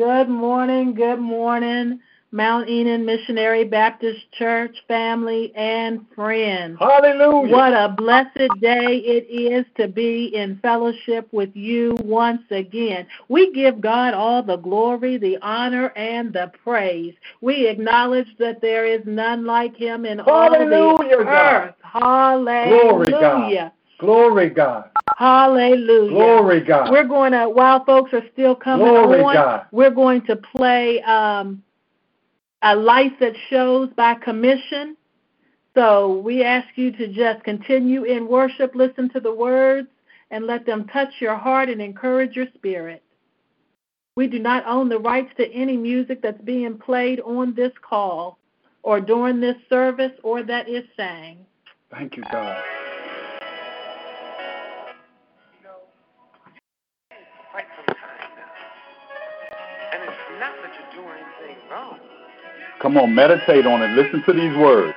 Good morning, good morning, Mount Enon Missionary Baptist Church family and friends. Hallelujah. What a blessed day it is to be in fellowship with you once again. We give God all the glory, the honor, and the praise. We acknowledge that there is none like him in all the Hallelujah, God. earth. Hallelujah. Glory, God. Glory, God. Hallelujah. Glory, God. We're going to, while folks are still coming Glory, on, God. we're going to play um, a life that shows by Commissioned. So we ask you to just continue in worship, listen to the words, and let them touch your heart and encourage your spirit. We do not own the rights to any music that's being played on this call or during this service or that is sang. Thank you, God. Come on, meditate on it. Listen to these words.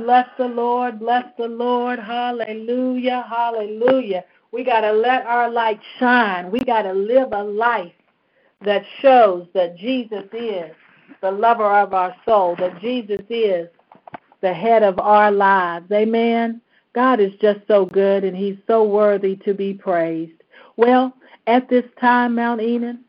Bless the Lord, bless the Lord. Hallelujah, hallelujah. We got to let our light shine. We got to live a life that shows that Jesus is the lover of our soul, that Jesus is the head of our lives. Amen. God is just so good and he's so worthy to be praised. Well, at this time, Mount Enon,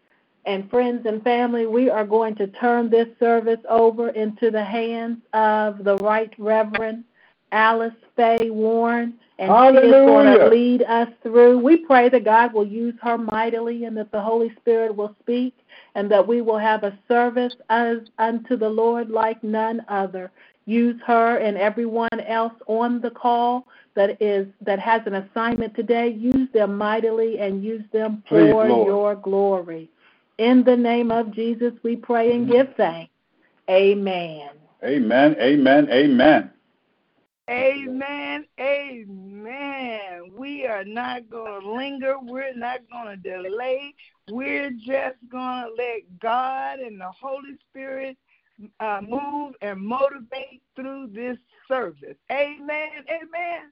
and friends and family, we are going to turn this service over into the hands of the Right Reverend Alice Faye Warren, and she is going to Hallelujah. lead us through. We pray that God will use her mightily and that the Holy Spirit will speak and that we will have a service as unto the Lord like none other. Use her and everyone else on the call that is that has an assignment today. Use them mightily and use them Please, for Lord. your glory. In the name of Jesus, we pray and give thanks. Amen. Amen. Amen. Amen. Amen. Amen. We are not going to linger. We're not going to delay. We're just going to let God and the Holy Spirit uh, move and motivate through this service. Amen. Amen.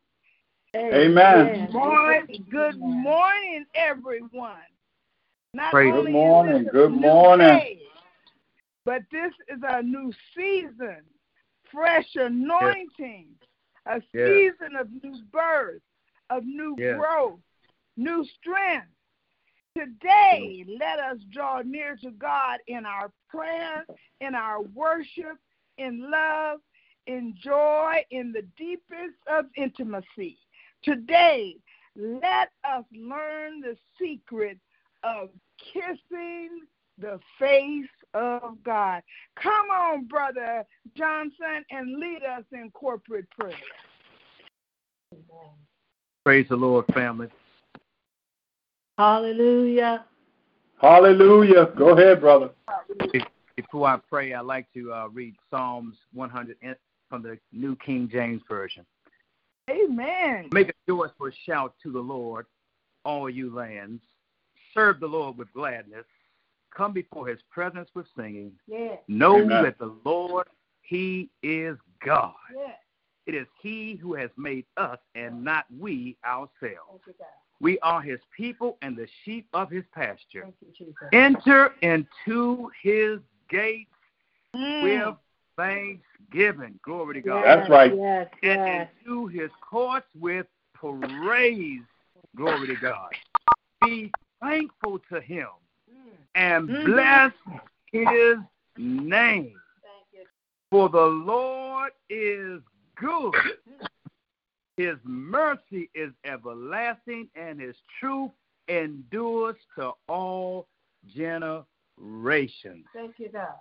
Amen. Morning, good morning, everyone. Not Praise only Good morning, is this a good morning. day, but this is a new season, fresh anointing, a Yeah. season of new birth, of new Yeah. growth, new strength. Today, let us draw near to God in our prayer, in our worship, in love, in joy, in the deepest of intimacy. Today, let us learn the secret of kissing the face of God. Come on, Brother Johnson, and lead us in corporate prayer. Praise the Lord, family. Hallelujah. Hallelujah. Go ahead, brother. Before I pray, I'd like to uh, read Psalms 100 from the New King James Version. Amen. Make a joyful shout to the Lord, all you lands. Serve the Lord with gladness. Come before his presence with singing. Yeah. Know Amen. that the Lord, he is God. Yeah. It is he who has made us and not we ourselves. Thank you, God. We are his people and the sheep of his pasture. Thank you, Jesus. Enter into his gates Mm. with thanksgiving. Glory to God. That's right. Yes, And yes. into his courts with praise. Glory to God. Be thankful to him and Mhm. bless his name. For the Lord is good. His mercy is everlasting, and his truth endures to all generations. Thank you, God.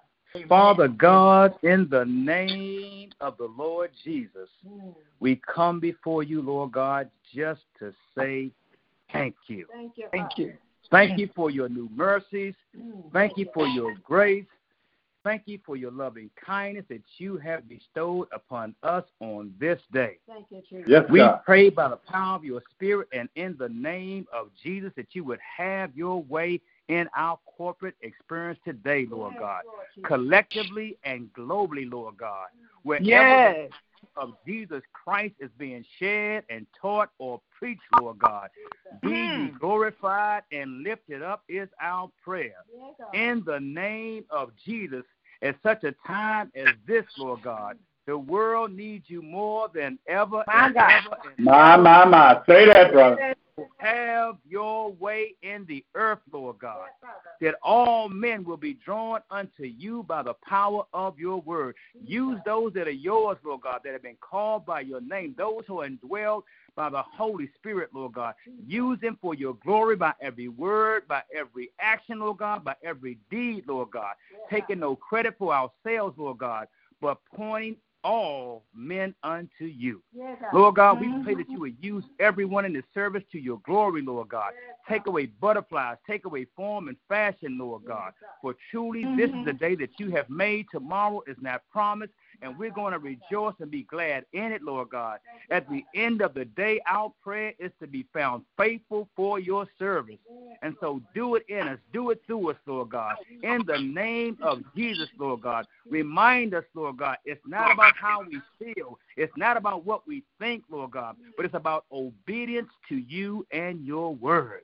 Father God, in the name of the Lord Jesus, Mm. we come before you, Lord God, just to say thank you. Thank you. Thank you. Thank you for your new mercies. Thank you for your grace. Thank you for your loving kindness that you have bestowed upon us on this day. Thank you, Jesus. Yes, We God. pray by the power of your spirit and in the name of Jesus that you would have your way in our corporate experience today, Lord God. Collectively and globally, Lord God. Wherever Yes. The of Jesus Christ is being shared and taught or preached, Lord God. Be Mm. glorified and lifted up is our prayer. Yeah, In the name of Jesus, at such a time as this, Lord God, the world needs you more than ever My and God. ever and My, my, my. Say that, brother. Have your way in the earth, Lord God, that all men will be drawn unto you by the power of your word. Use those that are yours, Lord God, that have been called by your name, those who are indwelled by the Holy Spirit, Lord God. Use them for your glory by every word, by every action, Lord God, by every deed, Lord God. Taking no credit for ourselves, Lord God, but pointing all men unto you. Yeah, God. Lord God, we mm-hmm. pray that you would use everyone in the service to your glory, Lord God. Take away butterflies, take away form and fashion, Lord God. For truly, this is mm-hmm. the day that you have made. Tomorrow is not promised, and we're going to rejoice and be glad in it, Lord God. At the end of the day, our prayer is to be found faithful for your service. And so do it in us, do it through us, Lord God. In the name of Jesus, Lord God. Remind us, Lord God, it's not about how we feel, it's not about what we think, Lord God, but it's about obedience to you and your word.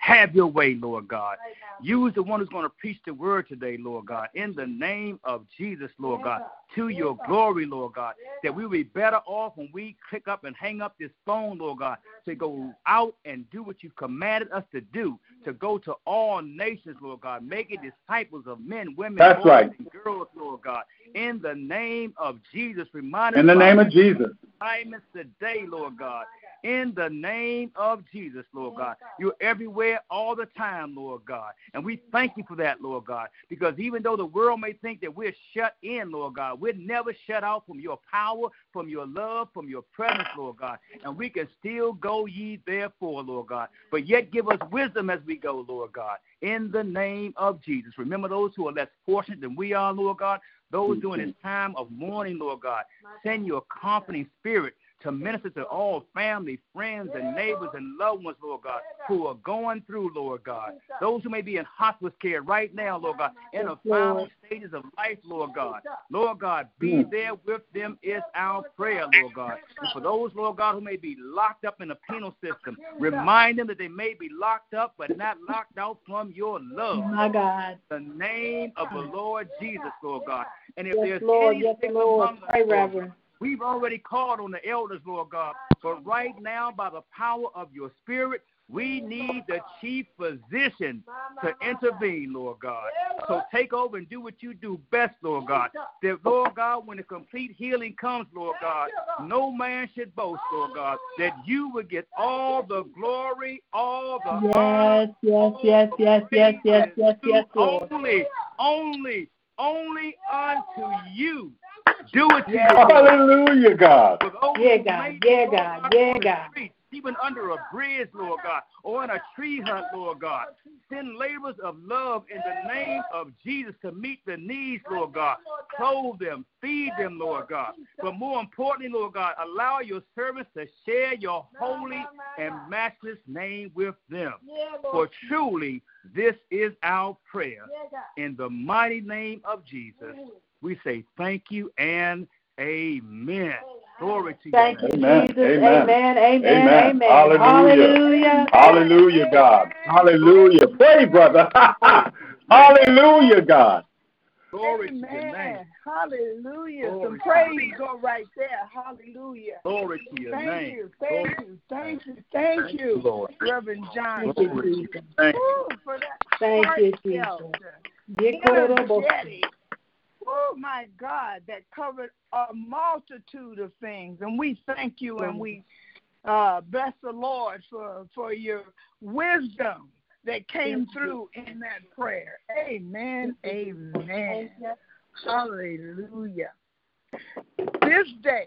Have your way, Lord God. Use the one who's going to preach the word today, Lord God, in the name of Jesus, Lord God, to your glory, Lord God, that we will be better off when we click up and hang up this phone, Lord God, to go out and do what you've commanded us to do, to go to all nations, Lord God, making disciples of men, women, That's boys, right. and girls, Lord God, in the name of Jesus. Remind us In the name of Jesus. assignments today, Lord God. In the name of Jesus, Lord God. You're everywhere all the time, Lord God. And we thank you for that, Lord God. Because even though the world may think that we're shut in, Lord God, we're never shut out from your power, from your love, from your presence, Lord God. And we can still go ye therefore, Lord God. But yet give us wisdom as we go, Lord God. In the name of Jesus. Remember those who are less fortunate than we are, Lord God. Those during this mm-hmm. time of mourning, Lord God. Send your comforting spirit to minister to all family, friends, and neighbors and loved ones, Lord God, who are going through, Lord God. Those who may be in hospice care right now, Lord God, in the final stages of life, Lord God. Lord God, be mm. there with them is our prayer, Lord God. And for those, Lord God, who may be locked up in the penal system, remind them that they may be locked up but not locked out from your love My God. the name of the Lord Jesus, Lord God. And if Yes, there's Lord. any Yes, Lord. among us, Pray, Lord, Reverend. We've already called on the elders, Lord God. But right now, by the power of your spirit, we need the chief physician to intervene, Lord God. So take over and do what you do best, Lord God. That, Lord God, when the complete healing comes, Lord God, no man should boast, Lord God, that you would get all the glory, all the honor, Yes, yes, yes, yes, yes, yes, yes, yes, Lord. only, only, only unto you. Do it to your Lord. Hallelujah, God. Yeah, God. Yeah, God. Yeah, God. Even under a bridge, Lord God, or in a tree hut, Lord God. Send labors of love in the name of Jesus to meet the needs, Lord God. Clothe them, feed them, Lord God. But more importantly, Lord God, allow your servants to share your holy and matchless name with them. For truly, this is our prayer. In the mighty name of Jesus, we say thank you and amen. Glory to Thank you. you, Amen. Jesus. Amen. Amen. Amen. Amen. Amen. Hallelujah. Hallelujah. Hallelujah, God. Hallelujah. Pray, brother. Hallelujah, God. Glory to your name. Amen. Hallelujah. Glory Some praise go right there. Hallelujah. Glory to your Thank name. you. Thank you. Thank you. Thank you, Lord. Reverend John. Thank you, Glory to Jesus. your name. Woo, Thank you, Jesus. Heartfelt, Yekororobo. energetic. Oh my God, that covered a multitude of things, and we thank you and we uh, bless the Lord for for your wisdom that came through in that prayer. Amen. Amen. Hallelujah. This day,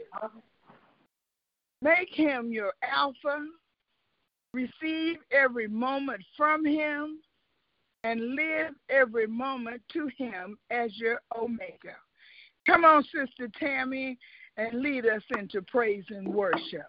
make him your Alpha. Receive every moment from him and live every moment to him as your Omega. Come on, Sister Tammy, and lead us into praise and worship.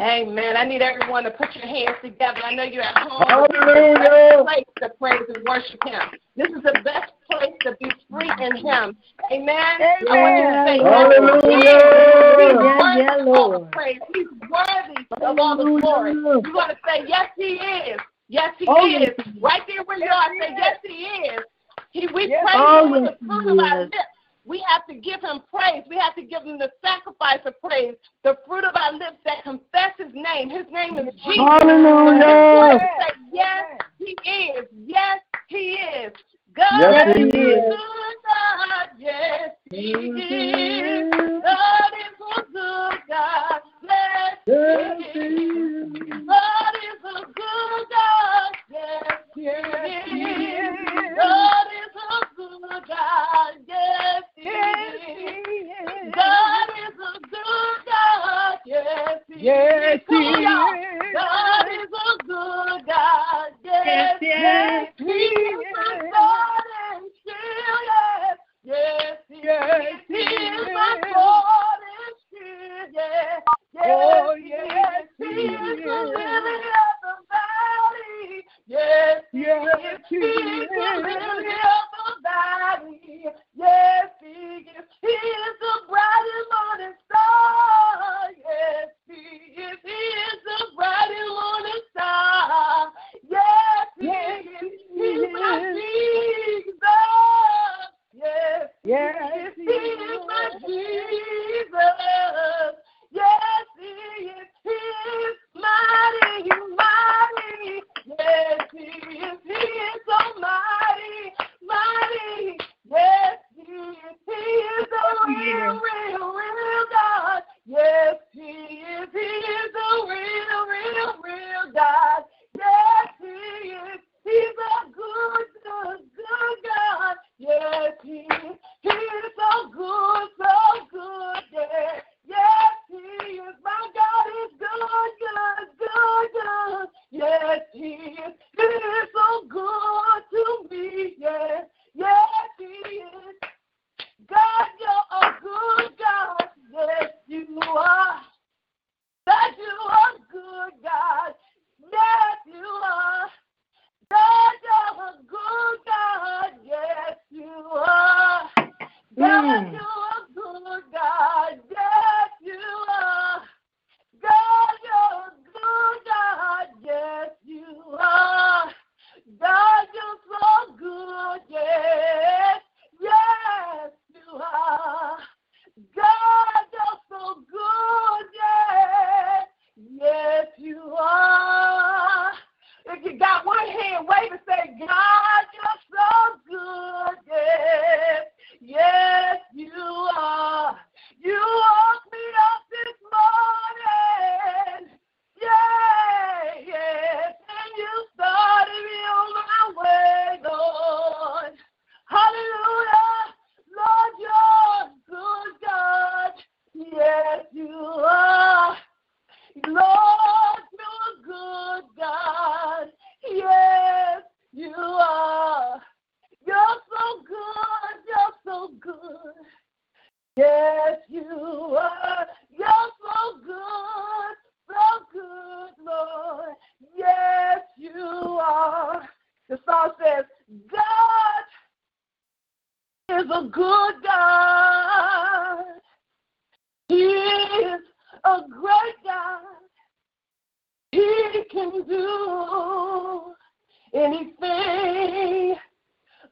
Amen. I need everyone to put your hands together. I know you're at home. Hallelujah. The place to praise and worship Him. This is the best place to be free in Him. Amen. I want you to say, Hallelujah. He's Yeah, worthy yeah, of all the praise. He's worthy of all the glory. You want to say, Yes, He is. Yes, He Oh, is. yes. Right there where you are, say, Yes, He is. He, we Yes, praise oh, Him with yes, the fruit of our lips. We have to give him praise. We have to give him the sacrifice of praise, the fruit of our lips that confess his name. His name is Jesus. Hallelujah. Say, yes, he is. Yes, he is. God Yes, he is is. good. God, yes, he is. God is a good God. Yes, he is. God is a good Yes, he is. God Yes. Yes, Yes, he is. God and still yes. Yes,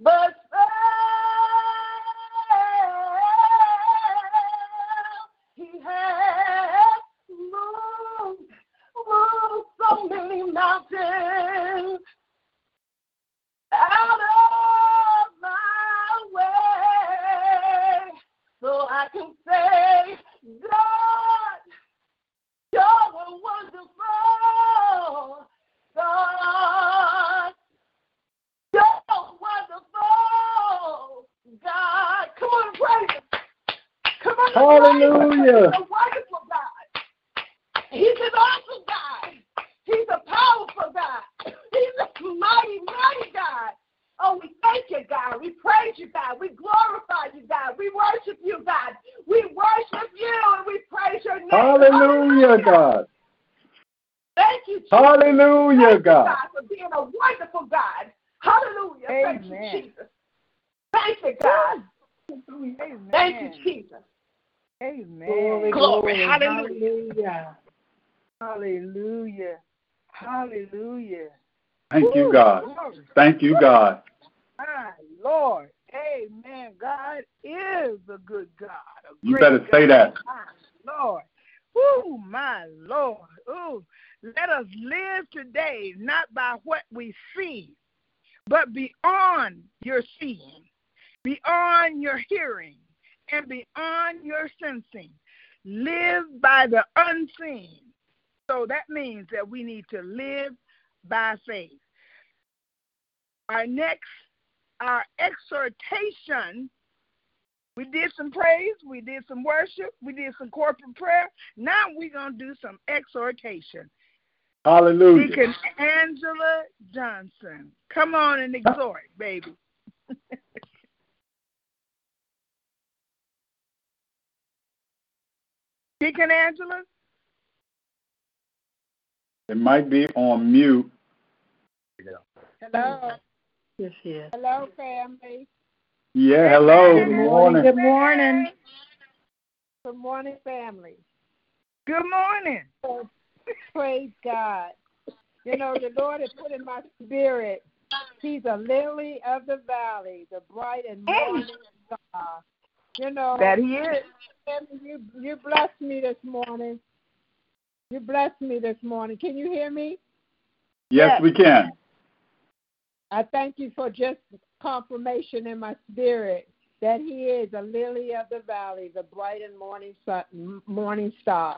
but education. Hallelujah. Deacon Angela Johnson. Come on and exhort, baby. Deacon Angela? It might be on mute. Hello. Yes, yes. Hello, family. Yeah, hello. Good morning. Good morning. Good morning, family. Good morning. Praise God. You know, the Lord has put in my spirit, He's a lily of the valley, the bright and morning star. You know, that He is. You, you blessed me this morning. You blessed me this morning. Can you hear me? Yes, yes, we can. I thank you for just confirmation in my spirit that He is a lily of the valley, the bright and morning sun, morning star.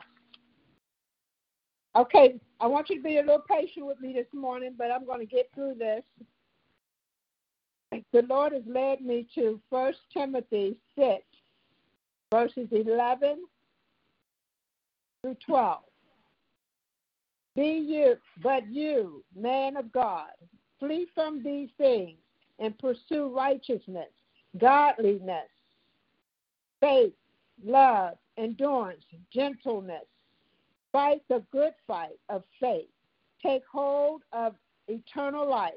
Okay, I want you to be a little patient with me this morning, but I'm going to get through this. The Lord has led me to First Timothy 6, verses 11 through 12. Be you, but you, man of God, flee from these things and pursue righteousness, godliness, faith, love, endurance, gentleness. Fight the good fight of faith. Take hold of eternal life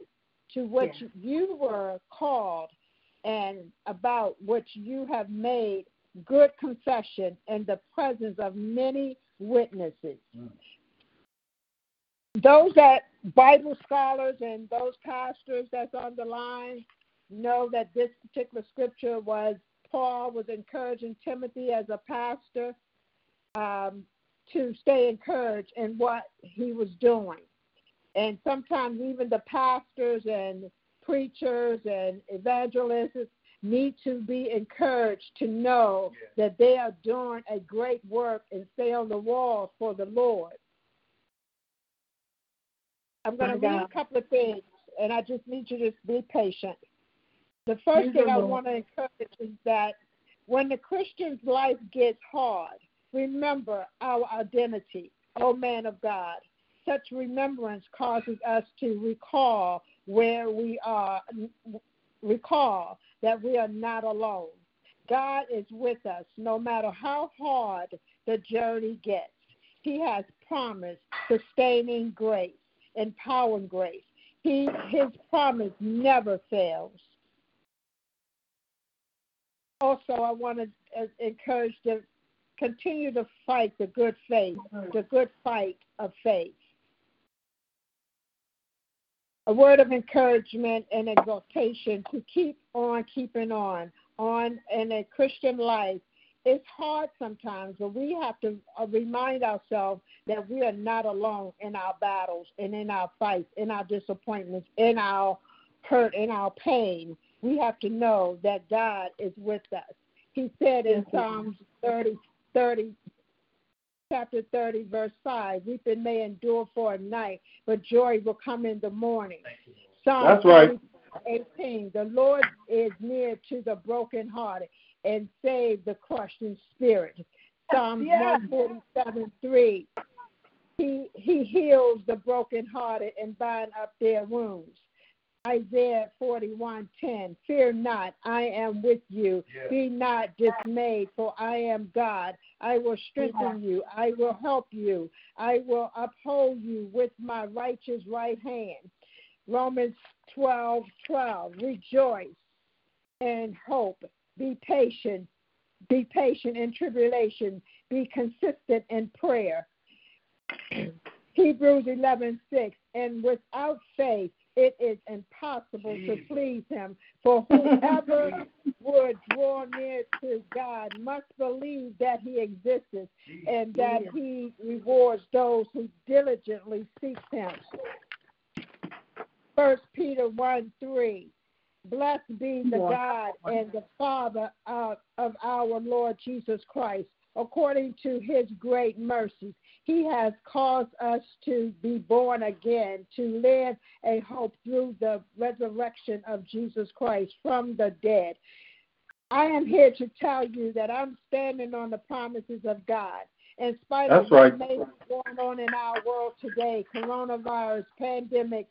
to which you were called and about which you have made good confession in the presence of many witnesses. Those that Bible scholars and those pastors that's on the line know that this particular scripture was Paul was encouraging Timothy as a pastor um, to stay encouraged in what he was doing. And sometimes even the pastors and preachers and evangelists need to be encouraged to know that they are doing a great work and stay on the wall for the Lord. I'm going to My read a couple of things, and I just need you to be patient. The first Use thing the I want to encourage is that when the Christian's life gets hard, remember our identity, O man of God. Such remembrance causes us to recall where we are, recall that we are not alone. God is with us no matter how hard the journey gets. He has promised sustaining grace, empowering grace. He, his promise never fails. Also, I want to encourage to continue to fight the good faith, the good fight of faith. A word of encouragement and exhortation to keep on keeping on, on in a Christian life. It's hard sometimes, but we have to uh, remind ourselves that we are not alone in our battles and in our fights, in our disappointments, in our hurt, in our pain. We have to know that God is with us. He said in. Psalms 30, 30, chapter 30, verse 5, weeping may endure for a night, but joy will come in the morning. Psalm That's right. 18, the Lord is near to the brokenhearted and save the crushed in spirit. Psalm Yes. 147, 3, he, he heals the brokenhearted and bind up their wounds. Isaiah 41:10 Fear not, I am with you. Be not dismayed, for I am God. I will strengthen you. I will help you. I will uphold you with my righteous right hand. Romans 12:12 Rejoice and hope. Be patient. Be patient in tribulation. Be consistent in prayer. Hebrews 11:6 And without faith it is impossible to please him. For whoever would draw near to God must believe that he exists and that he rewards those who diligently seek him. First Peter 1 3. Blessed be the God and the Father of, of our Lord Jesus Christ. According to his great mercy, he has caused us to be born again, to live a hope through the resurrection of Jesus Christ from the dead. I am here to tell you that I'm standing on the promises of God. In spite That's of what right. may be going on in our world today, coronavirus, pandemic,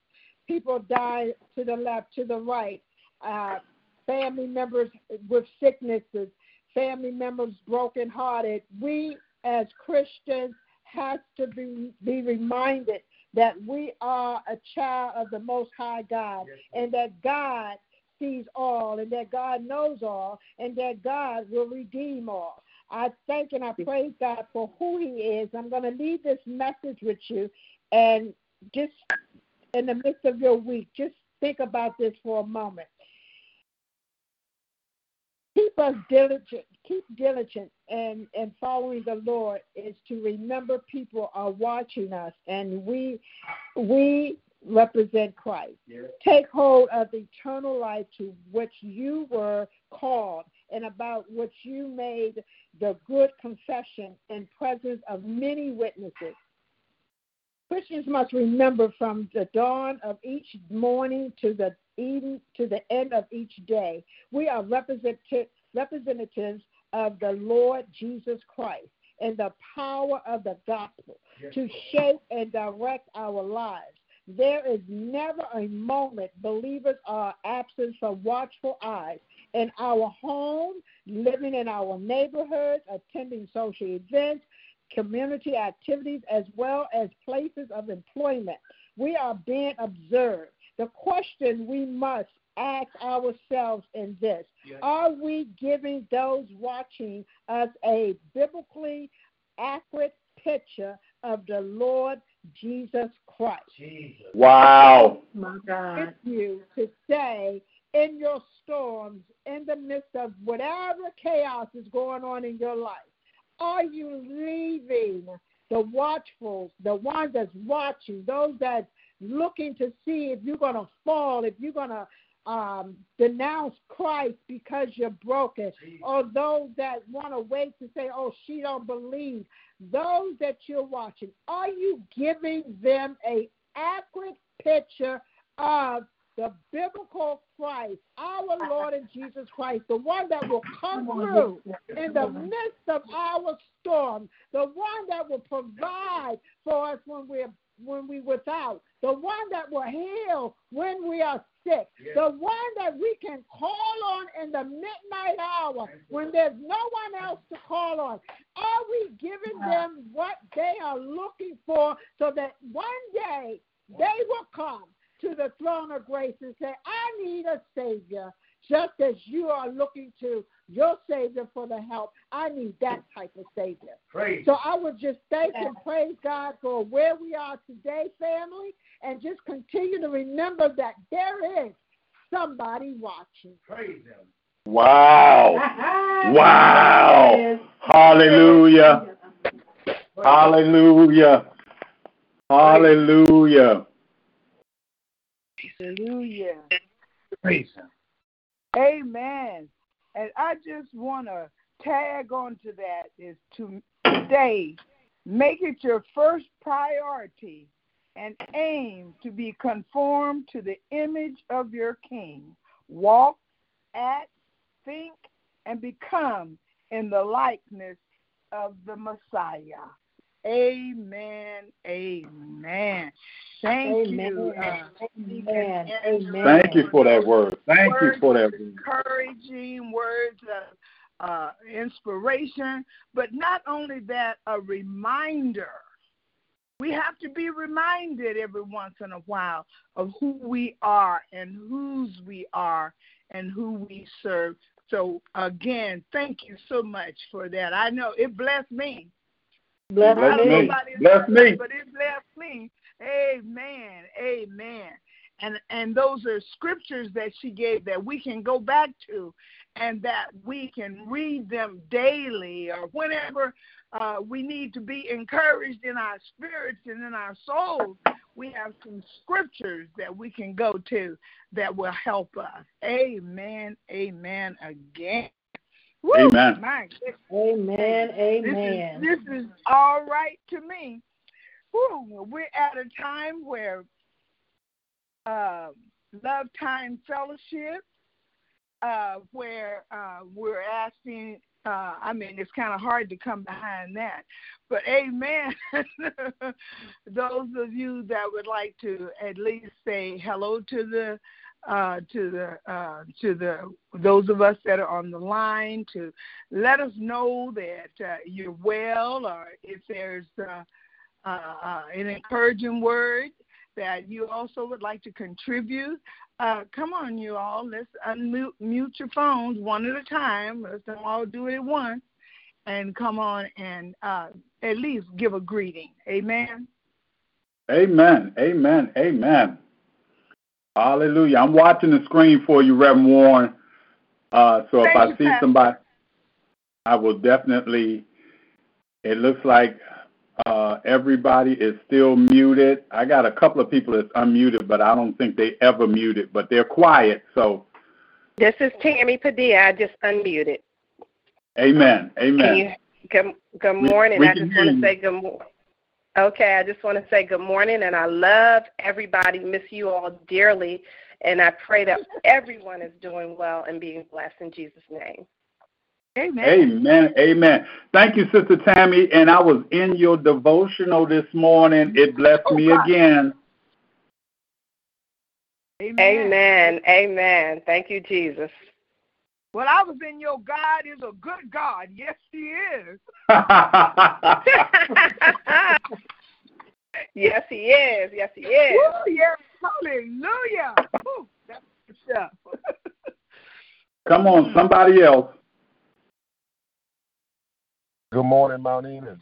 people die to the left, to the right, uh, family members with sicknesses, family members brokenhearted. We as Christians have to be, be reminded that we are a child of the Most High God and that God sees all and that God knows all and that God will redeem all. I thank and I praise God for who He is. I'm going to leave this message with you and just in the midst of your week, just think about this for a moment. Keep us diligent. keep diligent and and following the Lord is to remember people are watching us, and we we represent Christ. Take hold of the eternal life to which you were called, and about which you made the good confession in presence of many witnesses. Christians must remember from the dawn of each morning to the even to the end of each day, we are representative, representatives of the Lord Jesus Christ and the power of the gospel to shape and direct our lives. There is never a moment believers are absent from watchful eyes in our home, living in our neighborhoods, attending social events, community activities, as well as places of employment. We are being observed. The question we must ask ourselves in this are we giving those watching us a biblically accurate picture of the Lord Jesus Christ? Wow. My God. You to say in your storms, in the midst of whatever chaos is going on in your life, are you leaving the watchful, the ones that's watching, those that's looking to see if you're going to fall, if you're going to um, denounce Christ because you're broken, or those that want to wait to say, "Oh, she don't believe." Those that you're watching, are you giving them a accurate picture of the biblical Christ, our Lord and Jesus Christ, the one that will come through in the midst of our storm, the one that will provide for us when we're when we without, the one that will heal when we are sick, the one that we can call on in the midnight hour when there's no one else to call on. Are we giving them what they are looking for so that one day they will come to the throne of grace and say, I need a Savior, just as you are looking to your Savior for the help. I need that type of Savior. Praise. So I would just thank and praise God for where we are today, family, and just continue to remember that there is somebody watching. Praise Him. Wow. Wow. Hallelujah. Hallelujah. Hallelujah. Hallelujah. Praise Him. Amen. And I just want to tag on to that is to today, make it your first priority and aim to be conformed to the image of your King. Walk, act, think, and become in the likeness of the Messiah. Amen. Amen. Thank you. Amen. uh, Amen. Amen. Thank you for that word. Thank you for that word. encouraging words of uh, inspiration, but not only that, a reminder. We have to be reminded every once in a while of who we are and whose we are and who we serve. So again, thank you so much for that. I know it blessed me. Bless Bless me. know me. about Bless me. But it blessed me. Amen. Amen. And and those are scriptures that she gave that we can go back to and that we can read them daily or whenever uh, we need to be encouraged in our spirits and in our souls. We have some scriptures that we can go to that will help us. Amen. Amen. Again. Woo, Amen. My goodness. Amen. This Amen. is, this is all right to me. Whew, we're at a time where uh, Love Time Fellowship, uh, where uh, we're asking, uh, I mean, it's kind of hard to come behind that. But amen. Those of you that would like to at least say hello to the uh, to the uh, to the those of us that are on the line to let us know that uh, you're well, or if there's uh, uh, an encouraging word that you also would like to contribute. Come on, you all. Let's unmute mute your phones one at a time. Let's don't all do it at once. And come on and at least give a greeting. Amen. Amen. Amen. Amen. Hallelujah. I'm watching the screen for you, Reverend Warren. Uh, so if I you, see Pastor. somebody, I will definitely. It looks like uh, everybody is still muted. I got a couple of people that's unmuted, but I don't think they ever muted. But they're quiet, so This is Tammy Padilla. I just unmuted. amen, amen. you, good, good morning. we I can just want to say good morning. Okay, I just want to say good morning, and I love everybody. Miss you all dearly, and I pray that everyone is doing well and being blessed in Jesus' name. Amen. Amen. Amen. Thank you, Sister Tammy. And I was in your devotional this morning. It blessed Oh, me God. again. Amen. Amen. Amen. Thank you, Jesus. Well, I was in your God is a good God. Yes, He is. yes, he is. Yes, he is. Woo, yes, hallelujah. Woo, that's good stuff. Come on, somebody else. Good morning, Mount Enon.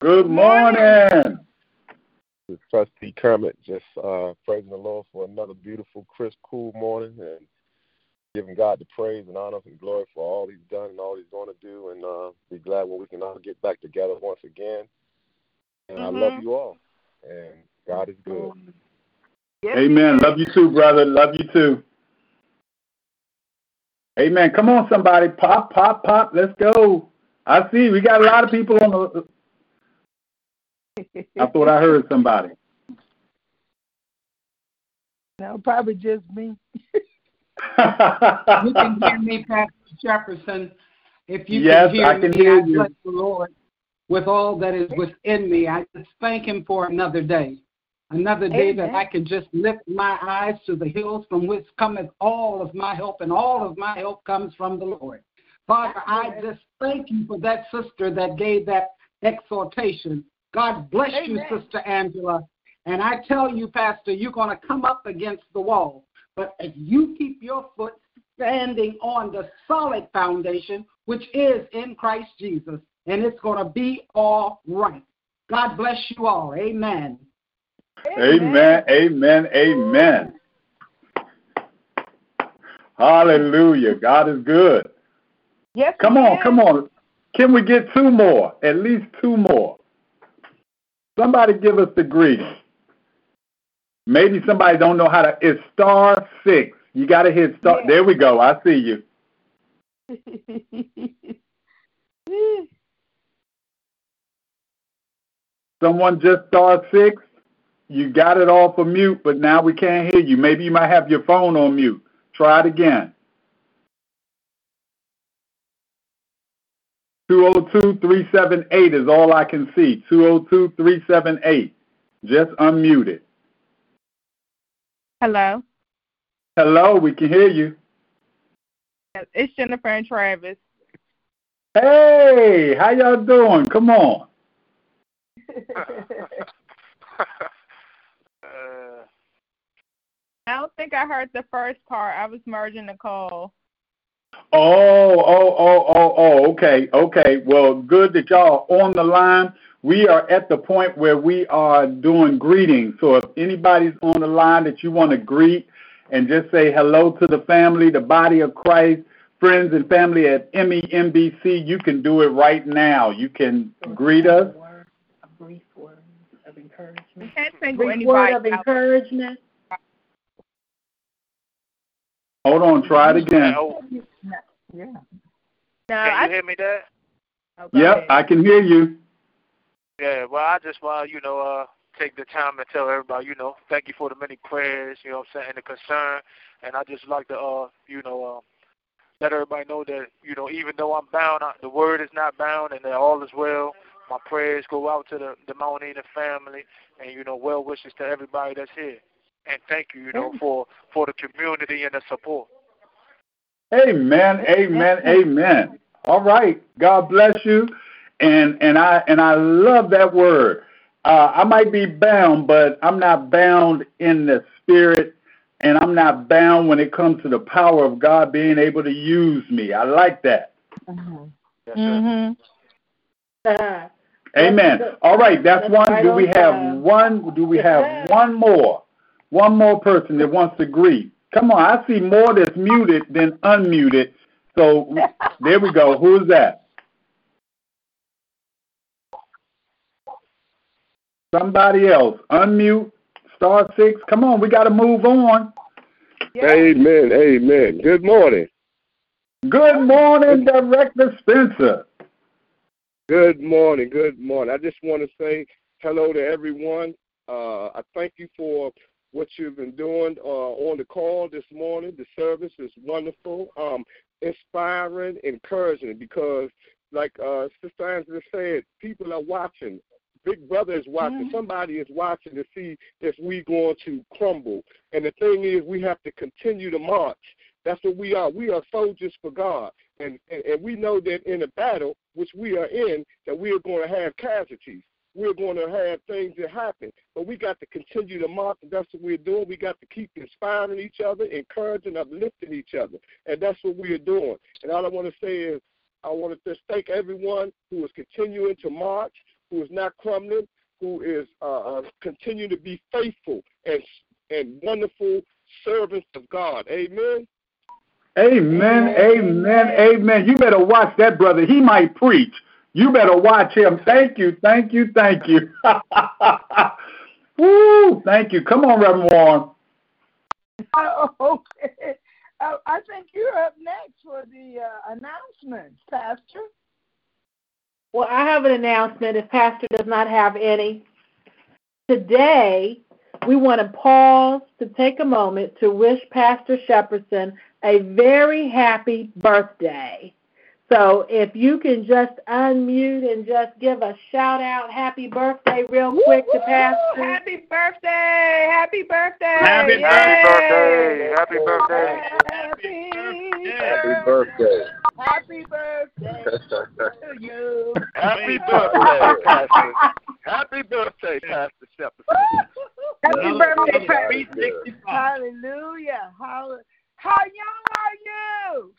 Good morning. This is Trustee Kermit just uh, praising the Lord for another beautiful, crisp, cool morning and giving God the praise and honor and glory for all He's done and all He's going to do. And uh, be glad when we can all get back together once again. And I love Mhm. you all. And God is good. Yes, Amen. Love you too, brother. Love you too. Amen. Come on, somebody. Pop, pop, pop. Let's go. I see. We got a lot of people on the. I thought I heard somebody. no, probably just me. You can hear me, Pastor Jefferson. If you Yes, can hear I can me, hear I bless the Lord with all that is within me. I just thank Him for another day. Another day that I can just lift my eyes to the hills from which cometh all of my help, and all of my help comes from the Lord. Father, I just thank you for that sister that gave that exhortation. God bless you, Sister Angela. And I tell you, Pastor, you're going to come up against the wall. But if you keep your foot standing on the solid foundation, which is in Christ Jesus, and it's going to be all right. God bless you all. Amen. Amen. Amen. Amen. Hallelujah. God is good. Yes, Come on, is. come on. Can we get two more? At least two more. Somebody give us the greeting. Maybe somebody don't know how to. It's star six. You got to hit star. Yeah. There we go. I see you. Someone just star six. You got it off of mute, but now we can't hear you. Maybe you might have your phone on mute. Try it again. 202-378 is all I can see. 202-378. Just unmuted. Hello, Hello, we can hear you. it's Jennifer and Travis. Hey, how y'all doing? Come on. Uh, I don't think I heard the first part. I was merging the call. Oh, oh, oh, oh, oh, okay, okay. Well, good that y'all are on the line. We are at the point where we are doing greetings. So if anybody's on the line that you want to greet and just say hello to the family, the body of Christ, friends and family at MEMBC, you can do it right now. You can greet us. A brief word of I encouragement. can't single Brief word of encouragement. Hold on, try it again. Yeah. No, can I, you hear me, Dad? oh, Yep, ahead. I can hear you. Yeah, well, I just want to, you know, uh, take the time to tell everybody, you know, thank you for the many prayers, you know what I'm saying, and the concern. And I just like to, uh, you know, uh, let everybody know that, you know, even though I'm bound, I, the word is not bound and that all is well. My prayers go out to the, the Mount Enon family and, you know, well wishes to everybody that's here. And thank you, you know, for, for the community and the support. Amen, amen, amen. All right. God bless you. And and I and I love that word. Uh, I might be bound, but I'm not bound in the spirit, and I'm not bound when it comes to the power of God being able to use me. I like that. Yes, sir. Mhm. Uh, Amen. All right, that's That's one. right Do we have time. one? Do we have one more? One more person that wants to greet. Come on, I see more that's muted than unmuted. So there we go. Who's that? Somebody else. Unmute. Star six. Come on, we got to move on. Amen. Amen. Good morning. Good morning, Director Spencer. Good morning. Good morning. I just want to say hello to everyone. Uh, I thank you for what you've been doing uh, on the call this morning. The service is wonderful, um, inspiring, encouraging because, like uh, Sister Angela said, people are watching. Big Brother is watching. Mm-hmm. Somebody is watching to see if we going to crumble. And the thing is, we have to continue to march. That's what we are. We are soldiers for God. And, and, and we know that in a battle, which we are in, that we are going to have casualties. We're going to have things that happen. But we got to continue to march, and that's what we're doing. We got to keep inspiring each other, encouraging, uplifting each other. And that's what we are doing. And all I want to say is, I want to just thank everyone who is continuing to march, who is not crumbling, who is uh, uh, continuing to be faithful and and wonderful servants of God. Amen. Amen, amen, amen. You better watch that brother. He might preach. You better watch him. Thank you, thank you, thank you. Woo! Thank you. Come on, Reverend Warren. okay. Uh, I think you're up next for the uh, announcements, Pastor. Well, I have an announcement if Pastor does not have any. Today, we want to pause to take a moment to wish Pastor Shepardson a very happy birthday. So if you can just unmute and just give a shout out happy birthday real quick to Pastor. Happy birthday! Happy birthday! Happy Yay! birthday! Happy birthday! Happy, Happy birthday. Happy birthday to you. Happy birthday, Pastor. Happy birthday, Pastor Shepard. Happy birthday, Pastor. 365. Hallelujah. How, how young are you?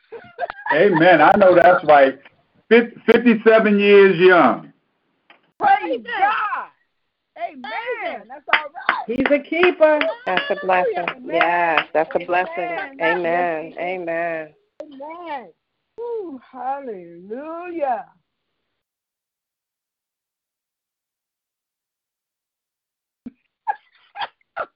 Amen. I know that's right. Fif- 57 years young. Praise God. Amen. That's all right. He's a keeper. That's a blessing. Amen. Yes, that's a blessing. Amen. Amen. Amen. Amen. Ooh, hallelujah.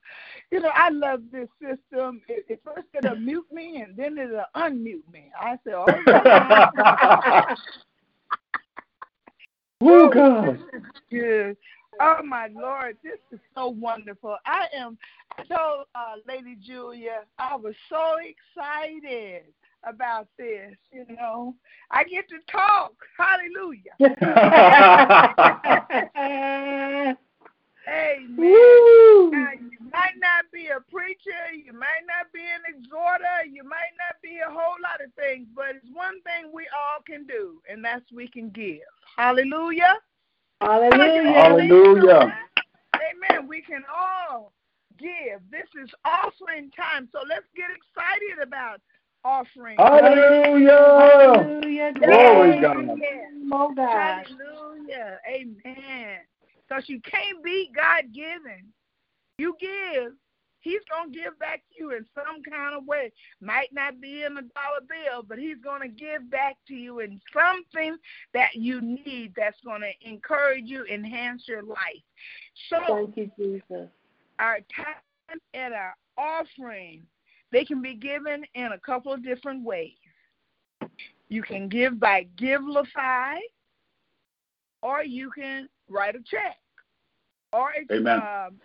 you know, I love this system. It, it first it'll mute me and then it'll unmute me. I said, right. Woo, God. Good. Oh my Lord, this is so wonderful. I am. I told uh, Lady Julia I was so excited about this. You know, I get to talk. Hallelujah. Amen. Woo! Now, you might not be a preacher, you might not be an exhorter, you might not be a whole lot of things, but it's one thing we all can do, and that's we can give. Hallelujah. Hallelujah. Hallelujah. Amen. We can all give. This is offering time, so let's get excited about offering. Hallelujah. Hallelujah. Glory, God. Yes. Oh, God. Hallelujah. Amen. Because you can't beat God given. You give, He's going to give back to you in some kind of way. Might not be in a dollar bill, but He's going to give back to you in something that you need that's going to encourage you, enhance your life. So, Thank you, Jesus. our time and our offering, they can be given in a couple of different ways. You can give by Givelify, or you can write a check, or it's, Amen. um,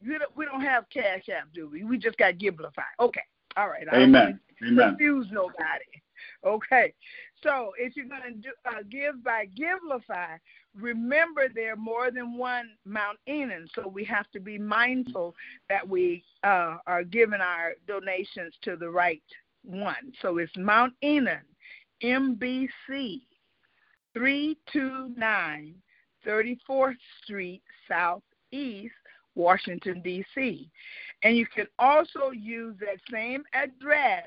we don't, we don't have Cash App, do we? We just got Givelify. Okay, all right. I Amen. Amen. confuse nobody. Okay, so if you're going to do, uh, give by Givelify, remember there are more than one Mount Enon, so we have to be mindful that we uh, are giving our donations to the right one. So it's Mount Enon, MBC, 329 34th Street Southeast, Washington, D.C. And you can also use that same address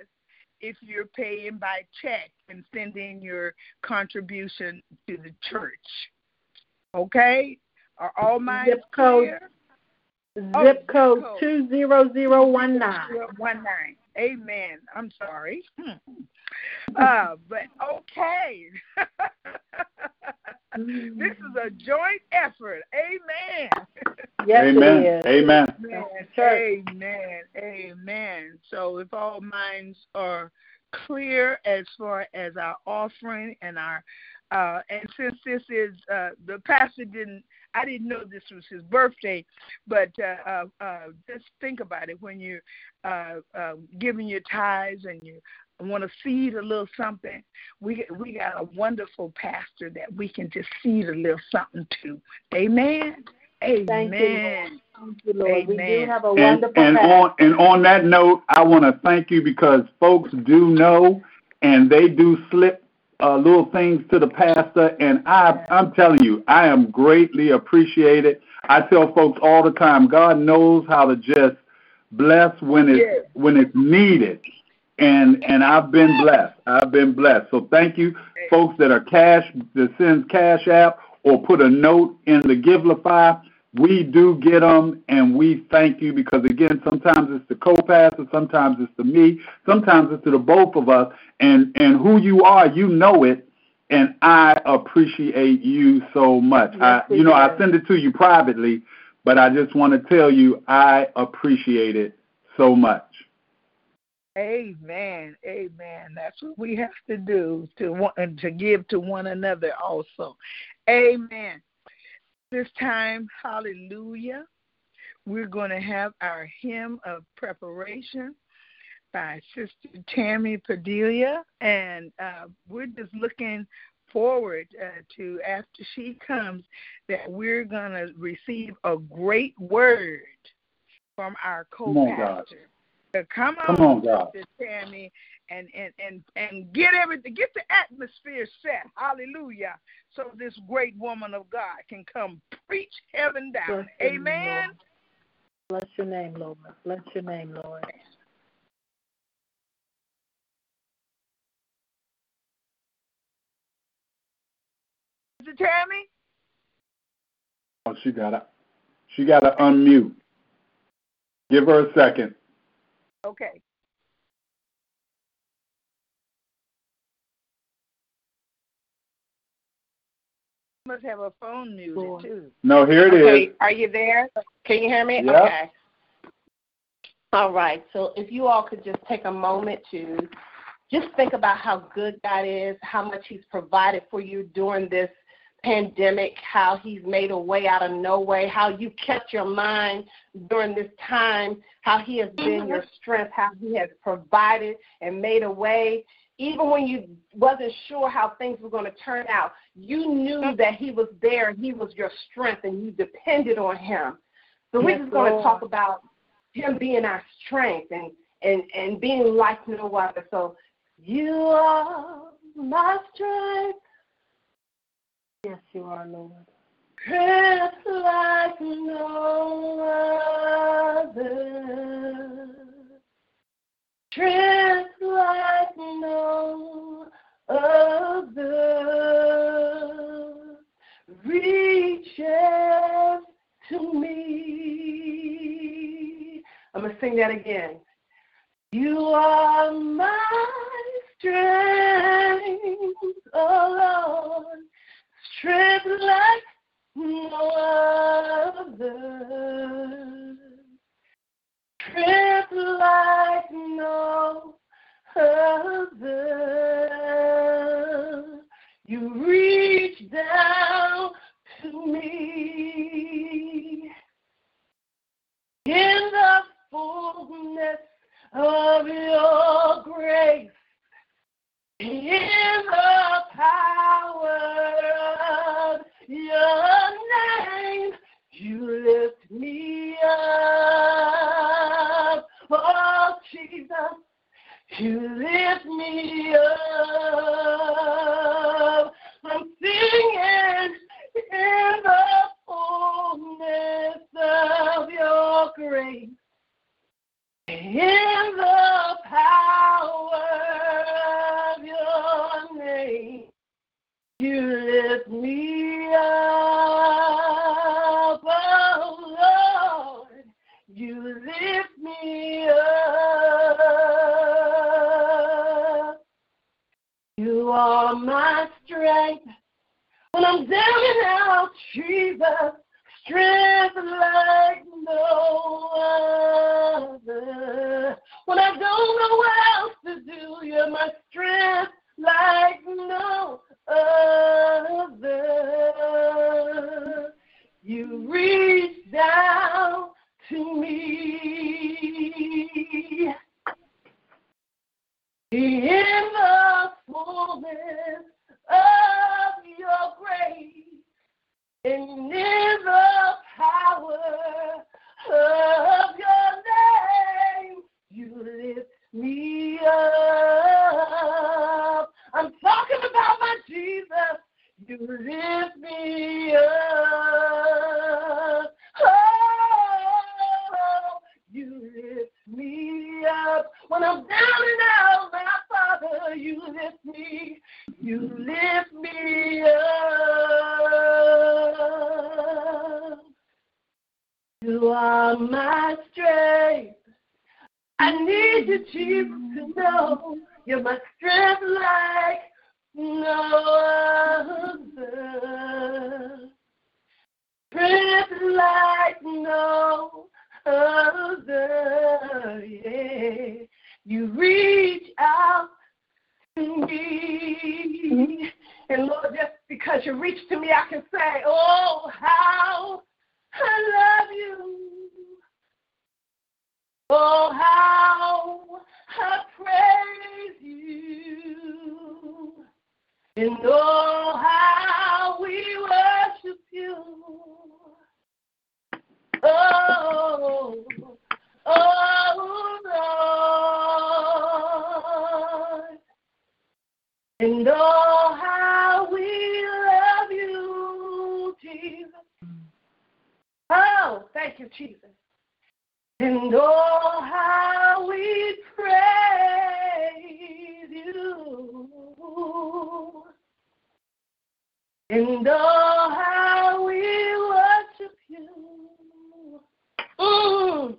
if you're paying by check and sending your contribution to the church. Okay? Are all minds Zip code. clear? Zip Oh, zip code code. 20019. One nine. Amen. I'm sorry. Hmm. Uh, but okay. this is a joint effort. Amen. Yes, Amen. it is. Amen. Amen. Amen. Amen. So if all minds are clear as far as our offering and our uh and since this is uh the pastor didn't I didn't know this was his birthday, but uh uh, uh just think about it when you're uh uh giving your tithes and you want to seed a little something, we we got a wonderful pastor that we can just seed a little something to. Amen. Amen. Thank you, Lord. Thank you, Lord. We do have a And, wonderful and pastor. on and on that note, I want to thank you because folks do know, and they do slip uh, little things to the pastor, and I I'm telling you, I am greatly appreciated. I tell folks all the time, God knows how to just bless when it's Yes. when it's needed, and and I've been blessed. I've been blessed. So thank you, folks that are cash that sends cash app or put a note in the Givelify. We do get them, and we thank you because again, sometimes it's the co-pastor, sometimes it's to me, sometimes it's to the both of us, and and who you are, you know it, and I appreciate you so much. Yes, I, you know, I send it to you privately, but I just want to tell you I appreciate it so much. Amen. Amen. That's what we have to do to one, to give to one another also. Amen. This time, hallelujah, we're going to have our hymn of preparation by Sister Tammy Padilla, and uh, we're just looking forward uh, to after she comes that we're going to receive a great word from our Come on, God. co-pastor. Uh, Come on, Come on, God. Sister Tammy, and and and and get everything, get the atmosphere set. Hallelujah. So this great woman of God can come preach heaven down. Bless your name, Amen. Lord. Bless your name, Lord. Bless your name, Lord. Sister Tammy. Oh, she got to she got to unmute. Give her a second. Okay. Must have a phone muted Lord. too. No, here it is. Okay, are you there? Can you hear me? Yeah. Okay. All right. So if you all could just take a moment to just think about how good God is, how much He's provided for you during this pandemic, how He's made a way out of no way, how you kept your mind during this time, how He has been your mm-hmm. strength, how He has provided and made a way. Even when you wasn't sure how things were going to turn out, you knew that He was there and He was your strength and you depended on Him. So we're Yes, just going Lord. to talk about Him being our strength and, and, and being like no other. So you are my strength, Yes, you are, Lord. strength like no other. Strength like no other reaches to me. I'm going to sing that again. You are my strength, oh Lord, strength like no other, strength like no other. You reach down oh, how we love you, Jesus. Oh, thank you, Jesus. And oh, how we praise you. And oh, how we worship you. Mm.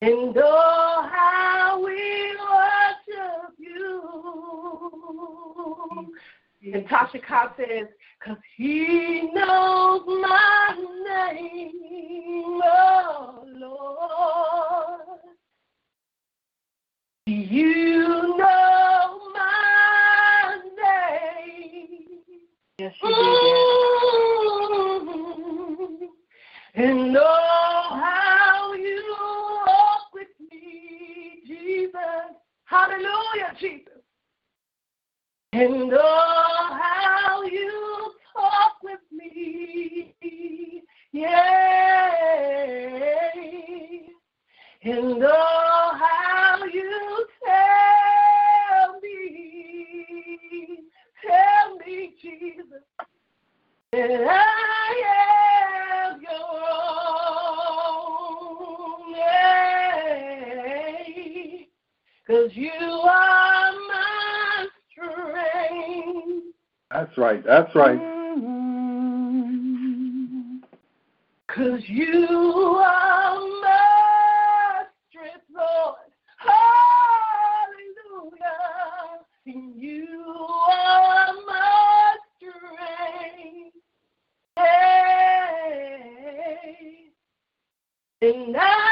And oh, how we And Tasha Cobb says, because he knows my name, oh Lord. You know my name. Yes, you do, Mm. And oh, how you walk with me, Jesus. Hallelujah, Jesus. And oh, how you talk with me. Yeah. And oh, how you tell me, tell me, Jesus, that I am your own. Yeah. Cause you are That's right. That's right. Cause you are my strength, Lord. Hallelujah. And you are my strength. Hey. And I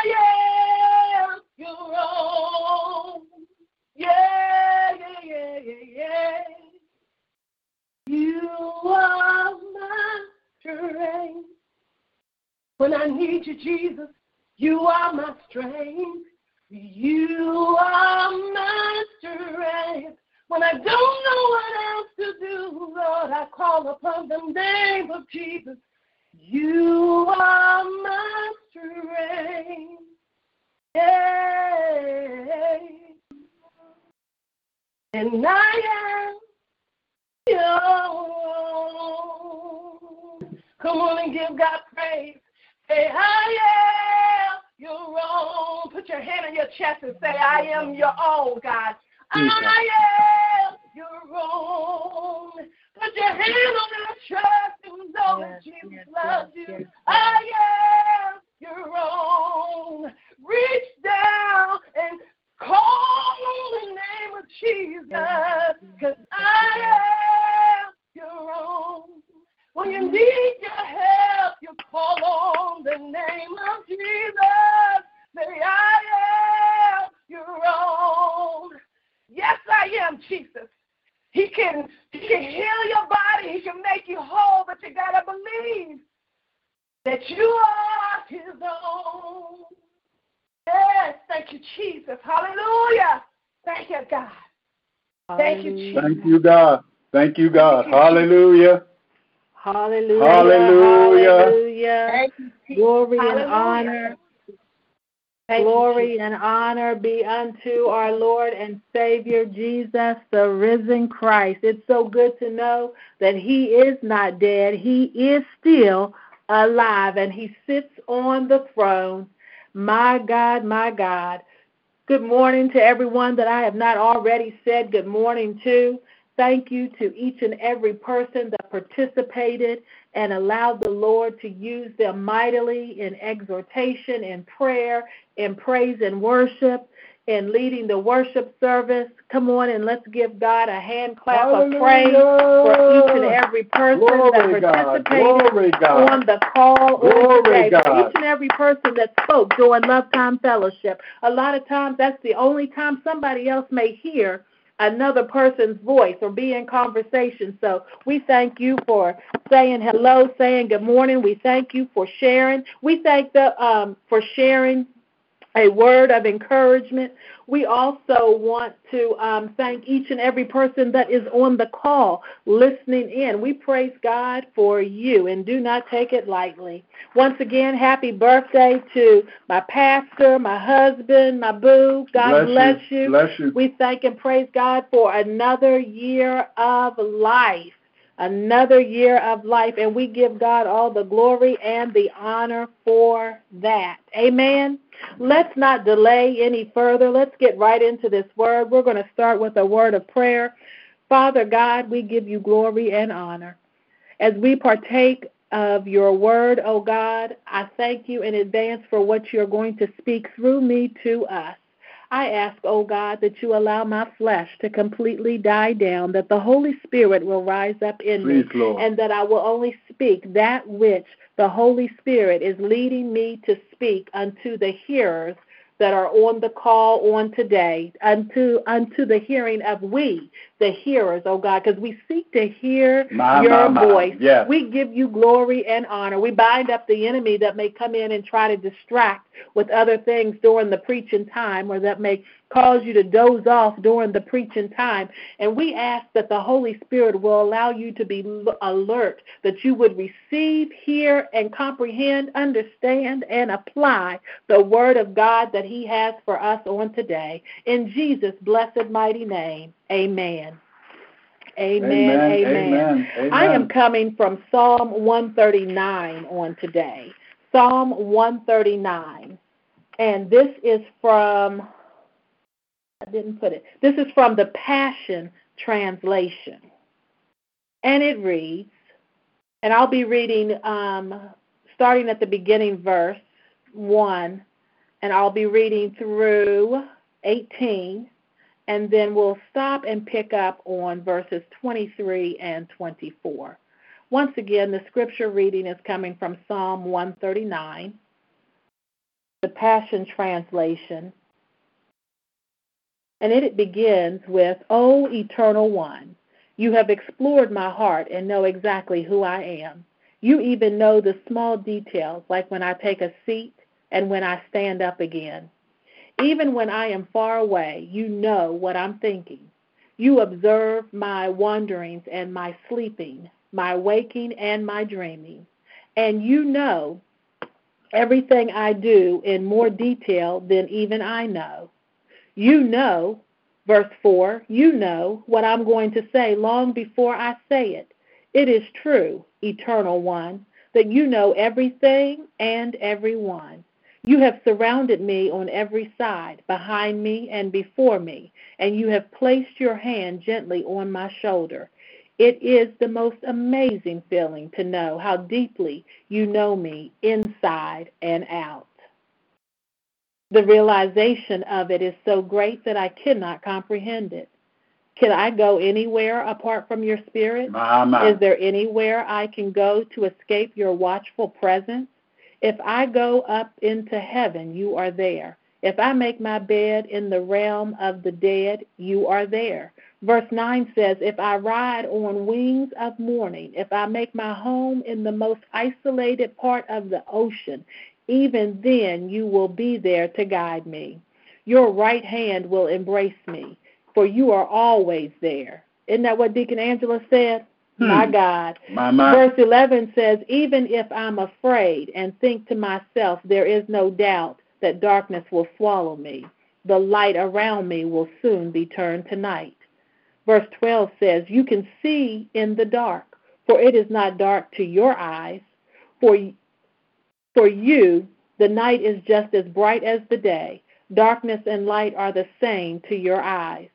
strength. When I need you, Jesus, you are my strength. You are my strength. When I don't know what else to do, Lord, I call upon the name of Jesus. You are my strength. Yeah. And I am your own. Come on and give God praise. Say, I am your own. Put your hand on your chest and say, I am your own, God. I am your own. Put your hand on your chest and know that Jesus loves you. I am your own. Reach down and call on the name of Jesus. You, Thank you, God. Thank you, God. Hallelujah. Hallelujah. Hallelujah. Hallelujah. Thank you, Jesus. Glory and honor. Thank you, Glory and honor be unto our Lord and Savior Jesus, the risen Christ. It's so good to know that He is not dead. He is still alive and He sits on the throne. My God, my God. Good morning to everyone that I have not already said good morning to. Thank you to each and every person that participated and allowed the Lord to use them mightily in exhortation, in prayer, in praise and worship, in leading the worship service. Come on and let's give God a hand clap of praise for each and every person Glory, that participated God. on the call Glory, today. For each and every person that spoke during Love Time Fellowship. A lot of times that's the only time somebody else may hear another person's voice or be in conversation. So we thank you for saying hello, saying good morning. We thank you for sharing. We thank the um, for sharing a word of encouragement. We also want to um, thank each and every person that is on the call listening in. We praise God for you and do not take it lightly. Once again, happy birthday to my pastor, my husband, my boo. God bless, you. Bless you. we thank and praise God for another year of life. Another year of life, and we give God all the glory and the honor for that. Amen. Let's not delay any further. Let's get right into this word. We're going to start with a word of prayer. Father God, we give you glory and honor. As we partake of your word, O God, I thank you in advance for what you're going to speak through me to us. I ask, O God, that you allow my flesh to completely die down, that the Holy Spirit will rise up in me, Lord. and that I will only speak that which the Holy Spirit is leading me to speak unto the hearers that are on the call on today, unto unto the hearing of we, the hearers, oh God, because we seek to hear My, your my, my. voice. Yes. We give you glory and honor. We bind up the enemy that may come in and try to distract with other things during the preaching time or that may cause you to doze off during the preaching time. And we ask that the Holy Spirit will allow you to be alert, that you would receive, hear, and comprehend, understand, and apply the word of God that He has for us on today. In Jesus' blessed mighty name, amen. Amen. Amen. Amen. I am coming from Psalm 139 on today. Psalm 139. And this is from, I didn't put it, this is from the Passion Translation. And it reads, and I'll be reading um, starting at the beginning verse 1, and I'll be reading through 18 and then we'll stop and pick up on verses 23 and 24. Once again, the scripture reading is coming from Psalm 139, the Passion Translation, and it begins with, O Eternal One, you have explored my heart and know exactly who I am. You even know the small details, like when I take a seat and when I stand up again. Even when I am far away, you know what I'm thinking. You observe my wanderings and my sleeping, my waking and my dreaming. And you know everything I do in more detail than even I know. You know, verse 4, you know what I'm going to say long before I say it. It is true, eternal one, that you know everything and everyone. You have surrounded me on every side, behind me and before me, and you have placed your hand gently on my shoulder. It is the most amazing feeling to know how deeply you know me inside and out. The realization of it is so great that I cannot comprehend it. Can I go anywhere apart from your spirit? Is there anywhere I can go to escape your watchful presence? If I go up into heaven, you are there. If I make my bed in the realm of the dead, you are there. Verse 9 says, If I ride on wings of morning, if I make my home in the most isolated part of the ocean, even then you will be there to guide me. Your right hand will embrace me, for you are always there. Isn't that what Deacon Angela said? Hmm. My God. My, my. Verse 11 says, Even if I'm afraid and think to myself, there is no doubt that darkness will swallow me, the light around me will soon be turned to night. Verse 12 says, You can see in the dark, for it is not dark to your eyes. For, for you, the night is just as bright as the day. Darkness and light are the same to your eyes.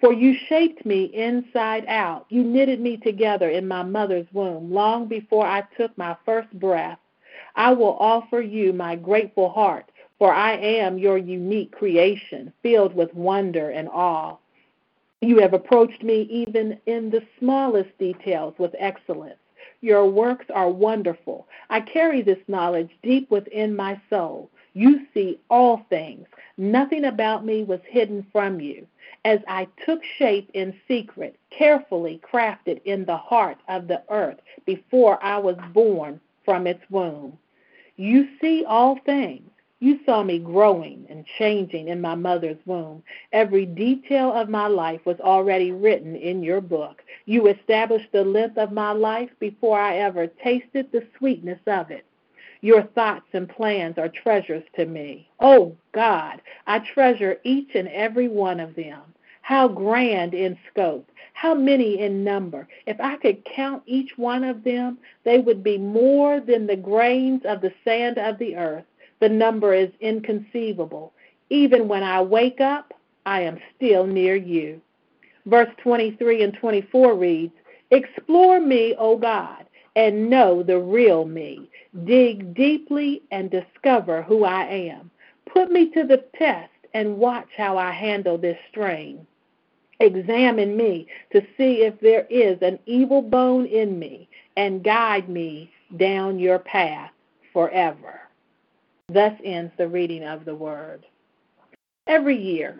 For you shaped me inside out. You knitted me together in my mother's womb long before I took my first breath. I will offer you my grateful heart, for I am your unique creation, filled with wonder and awe. You have approached me even in the smallest details with excellence. Your works are wonderful. I carry this knowledge deep within my soul. You see all things. Nothing about me was hidden from you. As I took shape in secret, carefully crafted in the heart of the earth before I was born from its womb. You see all things. You saw me growing and changing in my mother's womb. Every detail of my life was already written in your book. You established the length of my life before I ever tasted the sweetness of it. Your thoughts and plans are treasures to me. Oh, God, I treasure each and every one of them. How grand in scope, how many in number. If I could count each one of them, they would be more than the grains of the sand of the earth. The number is inconceivable. Even when I wake up, I am still near you. Verse 23 and 24 reads Explore me, O God, and know the real me. Dig deeply and discover who I am. Put me to the test and watch how I handle this strain. Examine me to see if there is an evil bone in me and guide me down your path forever. Thus ends the reading of the word. Every year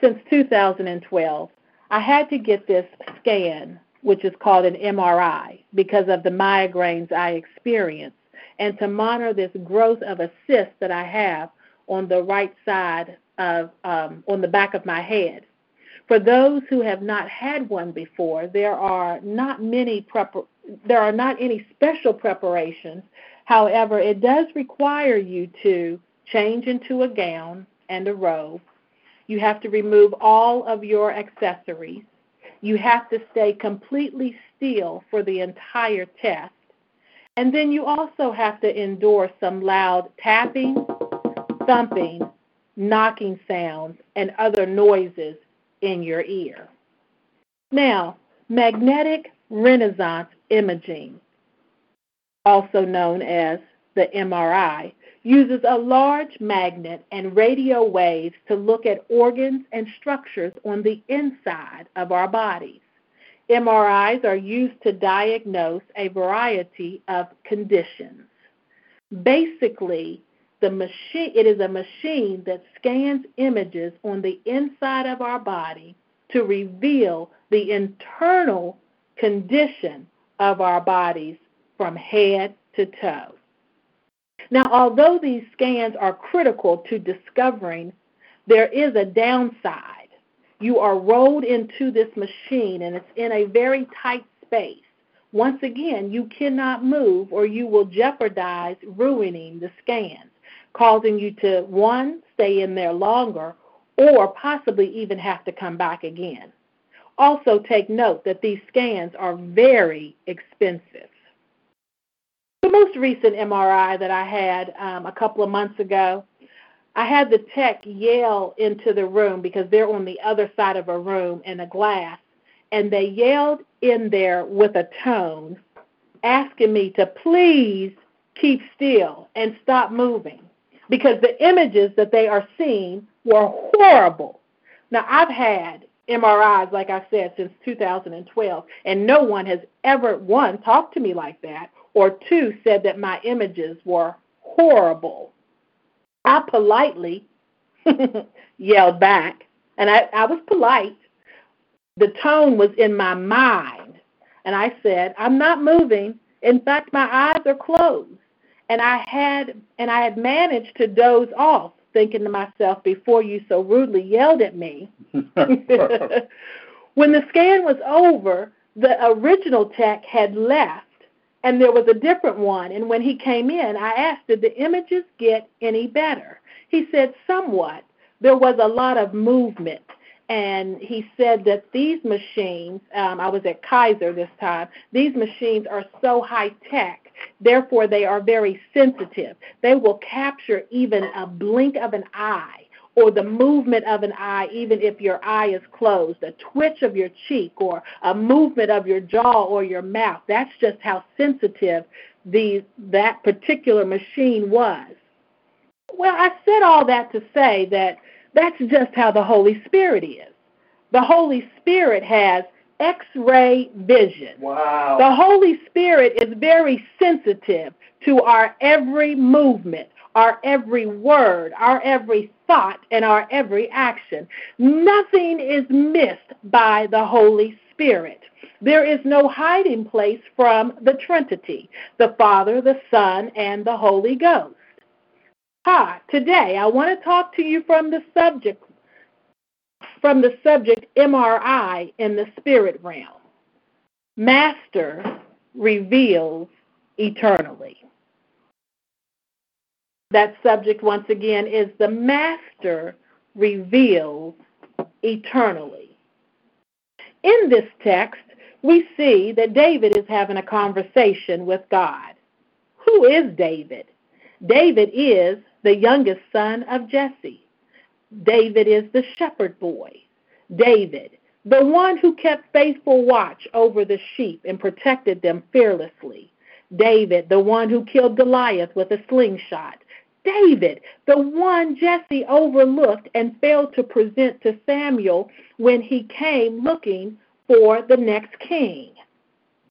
since 2012, I had to get this scan, which is called an MRI, because of the migraines I experience, and to monitor this growth of a cyst that I have on the right side of, um, on the back of my head. For those who have not had one before, there are not many prepar- there are not any special preparations. However, it does require you to change into a gown and a robe. You have to remove all of your accessories. You have to stay completely still for the entire test. And then you also have to endure some loud tapping, thumping, knocking sounds, and other noises in your ear. Now, magnetic resonance imaging, also known as the MRI, uses a large magnet and radio waves to look at organs and structures on the inside of our bodies. MRIs are used to diagnose a variety of conditions. Basically, the machine it is a machine that scans images on the inside of our body to reveal the internal condition of our bodies from head to toe. Now, although these scans are critical to discovering, there is a downside. You are rolled into this machine and it's in a very tight space. Once again, you cannot move or you will jeopardize ruining the scans, causing you to, one, stay in there longer or possibly even have to come back again. Also, take note that these scans are very expensive. The most recent MRI that I had um, a couple of months ago, I had the tech yell into the room because they're on the other side of a room in a glass, and they yelled in there with a tone asking me to please keep still and stop moving because the images that they are seeing were horrible. Now, I've had MRIs, like I said, since 2012, and no one has ever, one, talked to me like that, or two, said that my images were horrible. I politely yelled back, and I, I was polite, the tone was in my mind. And I said, I'm not moving. In fact, my eyes are closed. And I had and I had managed to doze off, thinking to myself before you so rudely yelled at me. when the scan was over, the original tech had left and there was a different one. And when he came in, I asked, Did the images get any better? He said, Somewhat. There was a lot of movement. And he said that these machines, um, I was at Kaiser this time, these machines are so high tech, therefore they are very sensitive. They will capture even a blink of an eye or the movement of an eye, even if your eye is closed, a twitch of your cheek, or a movement of your jaw or your mouth. That's just how sensitive the, that particular machine was. Well, I said all that to say that that's just how the Holy Spirit is. The Holy Spirit has X ray vision. Wow. The Holy Spirit is very sensitive to our every movement, our every word, our every thought, and our every action. Nothing is missed by the Holy Spirit. There is no hiding place from the Trinity the Father, the Son, and the Holy Ghost. Hi, today I want to talk to you from the subject from the subject MRI in the spirit realm. Master reveals eternally. That subject, once again, is the Master reveals eternally. In this text, we see that David is having a conversation with God. Who is David? David is the youngest son of Jesse. David is the shepherd boy. David, the one who kept faithful watch over the sheep and protected them fearlessly. David, the one who killed Goliath with a slingshot. David, the one Jesse overlooked and failed to present to Samuel when he came looking for the next king.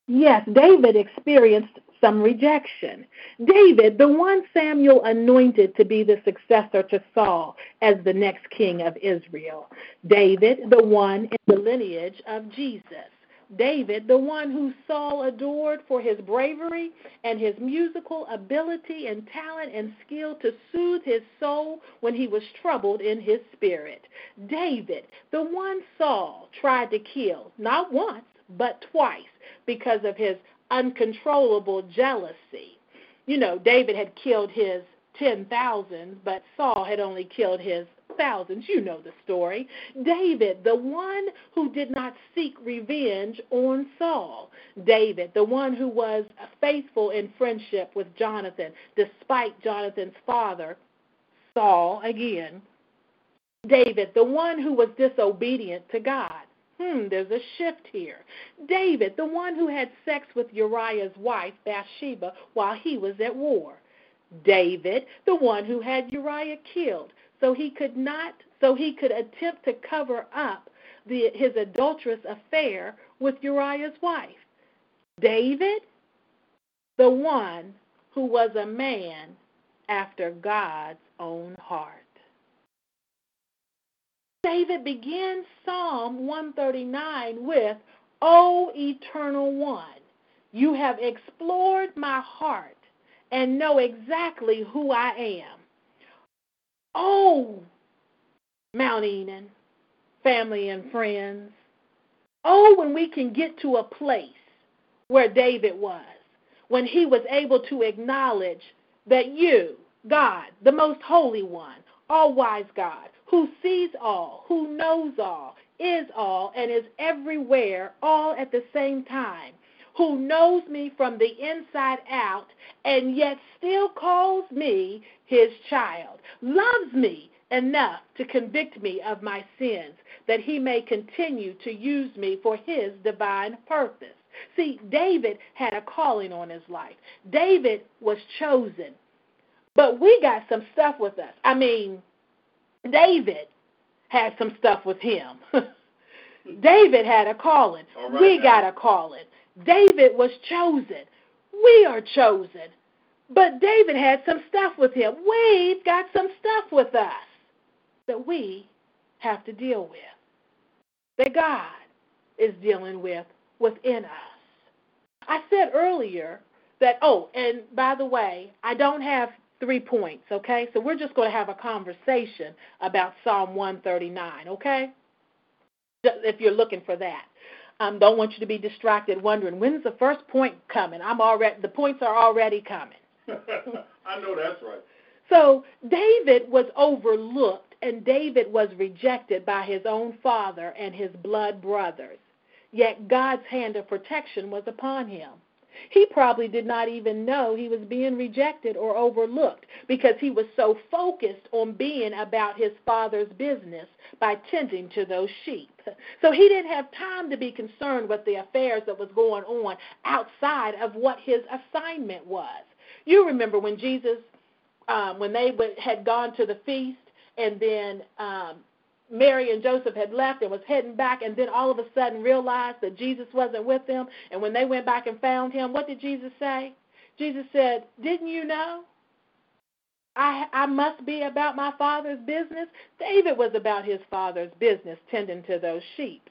Yes, David experienced some rejection. David, the one Samuel anointed to be the successor to Saul as the next king of Israel. David, the one in the lineage of Jesus. David, the one who Saul adored for his bravery and his musical ability and talent and skill to soothe his soul when he was troubled in his spirit. David, the one Saul tried to kill, not once, but twice, because of his uncontrollable jealousy. You know, David had killed his 10,000, but Saul had only killed his thousands. You know the story. David, the one who did not seek revenge on Saul. David, the one who was faithful in friendship with Jonathan, despite Jonathan's father, Saul, again. David, the one who was disobedient to God. Hmm, there's a shift here. David, the one who had sex with Uriah's wife, Bathsheba, while he was at war. David, the one who had Uriah killed, so he could not so he could attempt to cover up the, his adulterous affair with Uriah's wife. David, the one who was a man after God's own heart. David begins Psalm 139 with, O eternal one, you have explored my heart and know exactly who I am. Oh, Mount Enon, family and friends. Oh, when we can get to a place where David was, when he was able to acknowledge that you, God, the most holy one, all wise God, who sees all, who knows all, is all, and is everywhere all at the same time, who knows me from the inside out, and yet still calls me his child, loves me enough to convict me of my sins, that he may continue to use me for his divine purpose. See, David had a calling on his life. David was chosen. But we got some stuff with us. I mean, David had some stuff with him. David had a calling. right we now. got a calling. David was chosen. We are chosen. But David had some stuff with him. We've got some stuff with us that we have to deal with. That God is dealing with within us. I said earlier that, oh, and by the way, I don't have three points, okay? So we're just going to have a conversation about Psalm 139, okay? If you're looking for that. Um, don't want you to be distracted wondering when's the first point coming. I'm already the points are already coming. I know that's right. So David was overlooked and David was rejected by his own father and his blood brothers. Yet God's hand of protection was upon him. He probably did not even know he was being rejected or overlooked because he was so focused on being about his father's business by tending to those sheep. So he didn't have time to be concerned with the affairs that was going on outside of what his assignment was. You remember when Jesus, um, when they had gone to the feast, and then um, Mary and Joseph had left and was heading back, and then all of a sudden realized that Jesus wasn't with them. And when they went back and found him, what did Jesus say? Jesus said, Didn't you know? I, I must be about my father's business. David was about his father's business, tending to those sheep,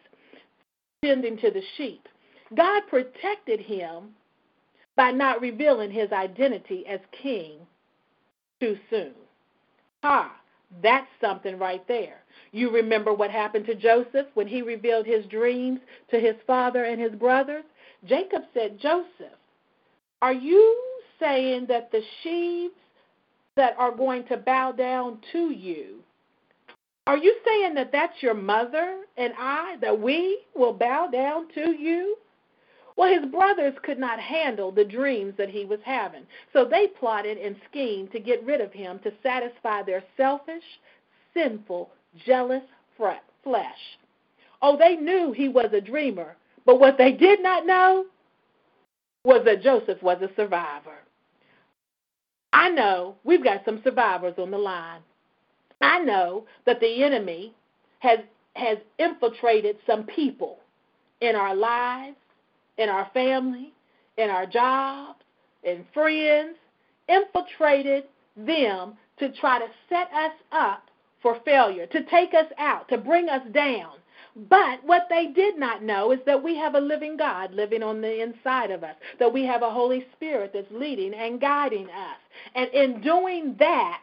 tending to the sheep. God protected him by not revealing his identity as king too soon. Ah, that's something right there. You remember what happened to Joseph when he revealed his dreams to his father and his brothers? Jacob said, Joseph, are you saying that the sheaves that are going to bow down to you, are you saying that that's your mother and I, that we will bow down to you? Well, his brothers could not handle the dreams that he was having, so they plotted and schemed to get rid of him to satisfy their selfish, sinful, jealous flesh. Oh, they knew he was a dreamer, but what they did not know was that Joseph was a survivor. I know we've got some survivors on the line. I know that the enemy has has infiltrated some people in our lives, in our family, in our jobs, in friends, infiltrated them to try to set us up for failure, to take us out, to bring us down. But what they did not know is that we have a living God living on the inside of us, that we have a Holy Spirit that's leading and guiding us. And in doing that,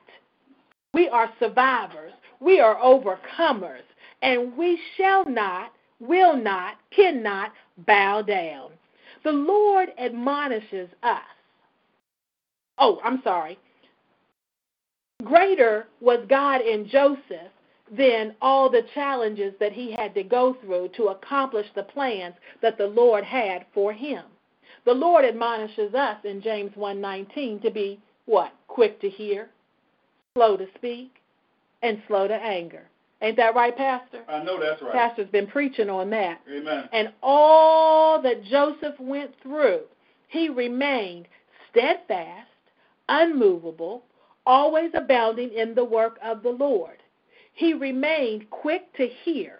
we are survivors, we are overcomers, and we shall not, will not, cannot bow down. The Lord admonishes us. Oh, I'm sorry. Greater was God in Joseph than all the challenges that he had to go through to accomplish the plans that the Lord had for him. The Lord admonishes us in James 1:19 to be what? Quick to hear, slow to speak, and slow to anger. Ain't that right, Pastor? I know that's right. Pastor's been preaching on that. Amen. And all that Joseph went through, he remained steadfast, unmovable, always abounding in the work of the Lord. He remained quick to hear,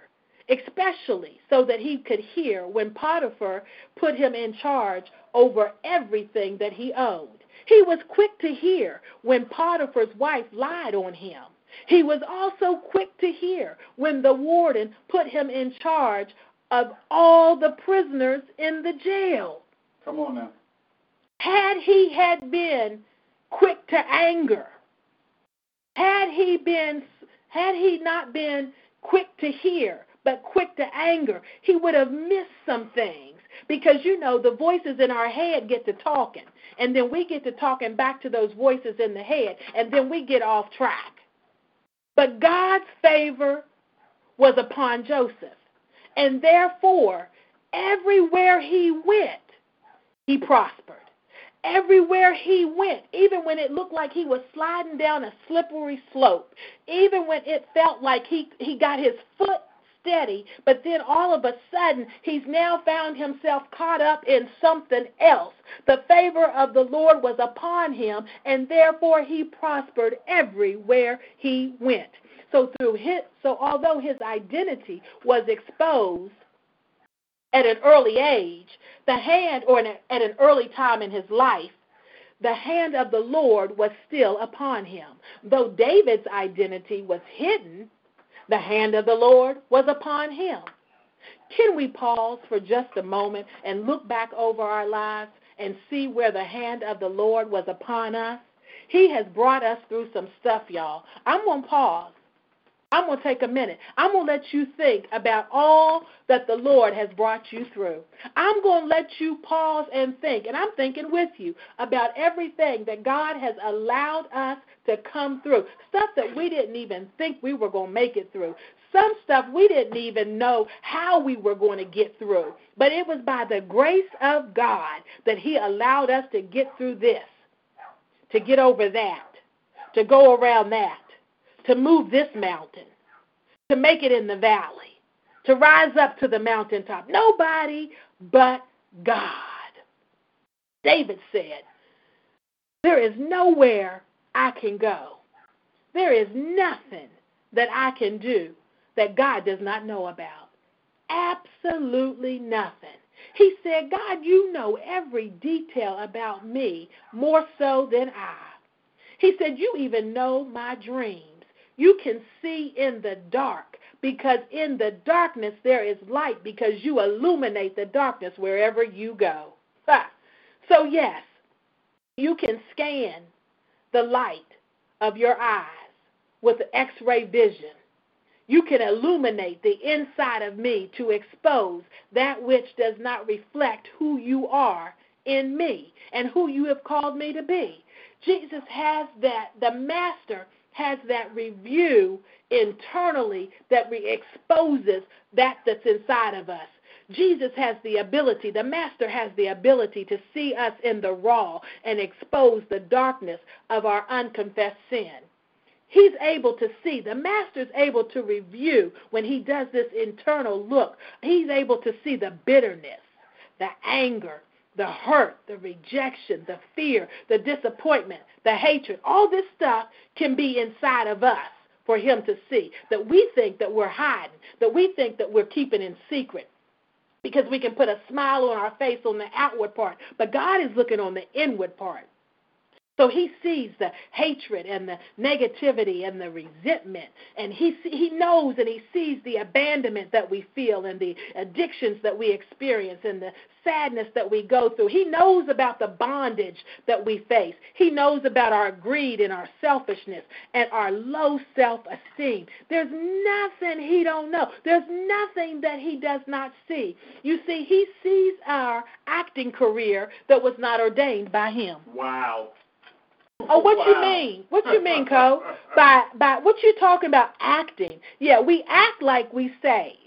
especially so that he could hear when Potiphar put him in charge over everything that he owned. He was quick to hear when Potiphar's wife lied on him. He was also quick to hear when the warden put him in charge of all the prisoners in the jail. Come on now. Had he had been quick to anger, had he been had he not been quick to hear, but quick to anger, he would have missed some things. Because you know, the voices in our head get to talking, and then we get to talking back to those voices in the head, and then we get off track. But God's favor was upon Joseph, and therefore, everywhere he went, he prospered. Everywhere he went, even when it looked like he was sliding down a slippery slope, even when it felt like he, he got his foot steady, but then all of a sudden he's now found himself caught up in something else. The favor of the Lord was upon him, and therefore he prospered everywhere he went. So through his so although his identity was exposed at an early age, the hand or at an early time in his life, the hand of the Lord was still upon him. Though David's identity was hidden, the hand of the Lord was upon him. Can we pause for just a moment and look back over our lives and see where the hand of the Lord was upon us? He has brought us through some stuff, y'all. I'm going to pause. I'm going to take a minute. I'm going to let you think about all that the Lord has brought you through. I'm going to let you pause and think, and I'm thinking with you about everything that God has allowed us to come through. Stuff that we didn't even think we were going to make it through. Some stuff we didn't even know how we were going to get through. But it was by the grace of God that He allowed us to get through this, to get over that, to go around that to move this mountain, to make it in the valley, to rise up to the mountaintop. Nobody but God. David said, There is nowhere I can go. There is nothing that I can do that God does not know about. Absolutely nothing. He said, God, you know every detail about me more so than I. He said, You even know my dreams. You can see in the dark because in the darkness there is light because you illuminate the darkness wherever you go. Ha. So, yes, you can scan the light of your eyes with x ray vision. You can illuminate the inside of me to expose that which does not reflect who you are in me and who you have called me to be. Jesus has that, the master has that review internally that exposes that that's inside of us. Jesus has the ability, the Master has the ability to see us in the raw and expose the darkness of our unconfessed sin. He's able to see. The Master's able to review when he does this internal look. He's able to see the bitterness, the anger, the hurt, the rejection, the fear, the disappointment, the hatred, all this stuff can be inside of us for him to see. That we think that we're hiding, that we think that we're keeping in secret. Because we can put a smile on our face on the outward part, but God is looking on the inward part. So he sees the hatred and the negativity and the resentment. And he, he knows and he sees the abandonment that we feel and the addictions that we experience and the sadness that we go through. He knows about the bondage that we face. He knows about our greed and our selfishness and our low self-esteem. There's nothing he don't know. There's nothing that he does not see. You see, he sees our acting career that was not ordained by him. Wow. Oh, what wow. you mean? What you mean, Co? by by what you talking about acting? Yeah, we act like we saved.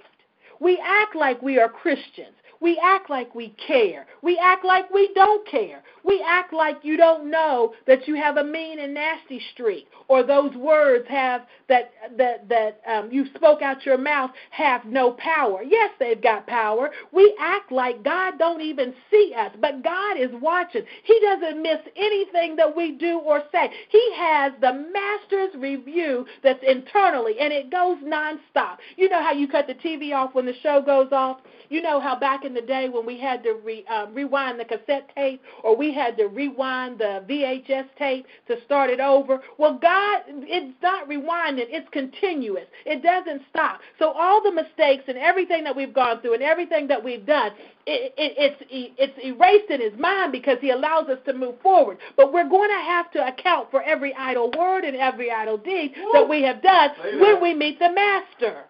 We act like we are Christians. We act like we care. We act like we don't care. We act like you don't know that you have a mean and nasty streak, or those words have that that that um, you spoke out your mouth have no power. Yes, they've got power. We act like God don't even see us, but God is watching. He doesn't miss anything that we do or say. He has the master's review that's internally, and it goes nonstop. You know how you cut the TV off when the show goes off. You know how back in the day when we had to re, um, rewind the cassette tape or we had to rewind the VHS tape to start it over. Well, God, it's not rewinding, it's continuous. It doesn't stop. So all the mistakes and everything that we've gone through and everything that we've done, it, it, it's it's erased in His mind because He allows us to move forward. But we're going to have to account for every idle word and every idle deed that we have done when we meet the Master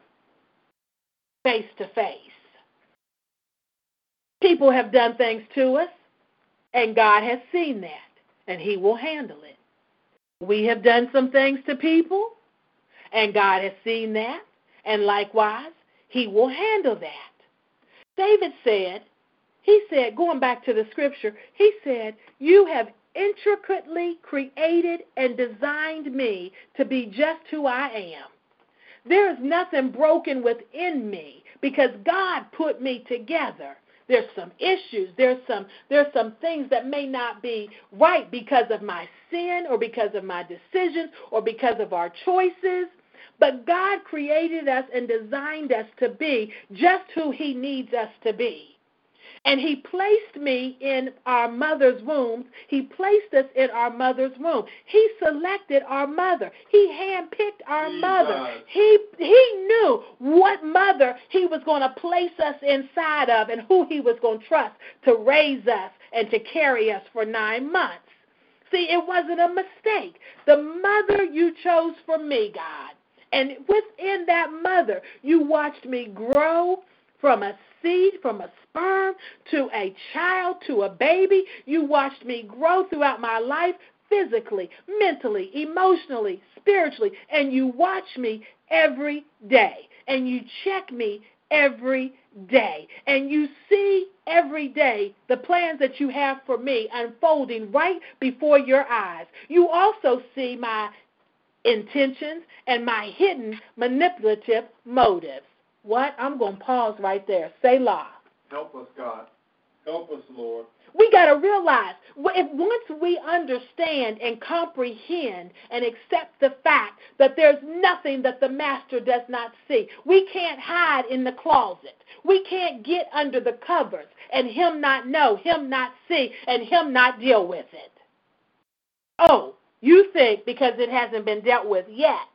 face to face. People have done things to us, and God has seen that, and He will handle it. We have done some things to people, and God has seen that, and likewise, He will handle that. David said, he said, going back to the scripture, he said, You have intricately created and designed me to be just who I am. There is nothing broken within me because God put me together. There's some issues. There's some there's some things that may not be right because of my sin or because of my decisions or because of our choices. But God created us and designed us to be just who He needs us to be. And he placed me in our mother's womb. He placed us in our mother's womb. He selected our mother. He handpicked our Jesus. mother. He he knew what mother he was going to place us inside of and who he was going to trust to raise us and to carry us for 9 months. See, it wasn't a mistake. The mother you chose for me, God. And within that mother, you watched me grow from a seed, from a sperm to a child to a baby. You watched me grow throughout my life physically, mentally, emotionally, spiritually, and you watch me every day. And you check me every day. And you see every day the plans that you have for me unfolding right before your eyes. You also see my intentions and my hidden manipulative motives. What? I'm going to pause right there. Selah. Help us, God. Help us, Lord. We got to realize if once we understand and comprehend and accept the fact that there's nothing that the master does not see, we can't hide in the closet. We can't get under the covers and him not know, him not see, and him not deal with it. Oh, you think because it hasn't been dealt with yet,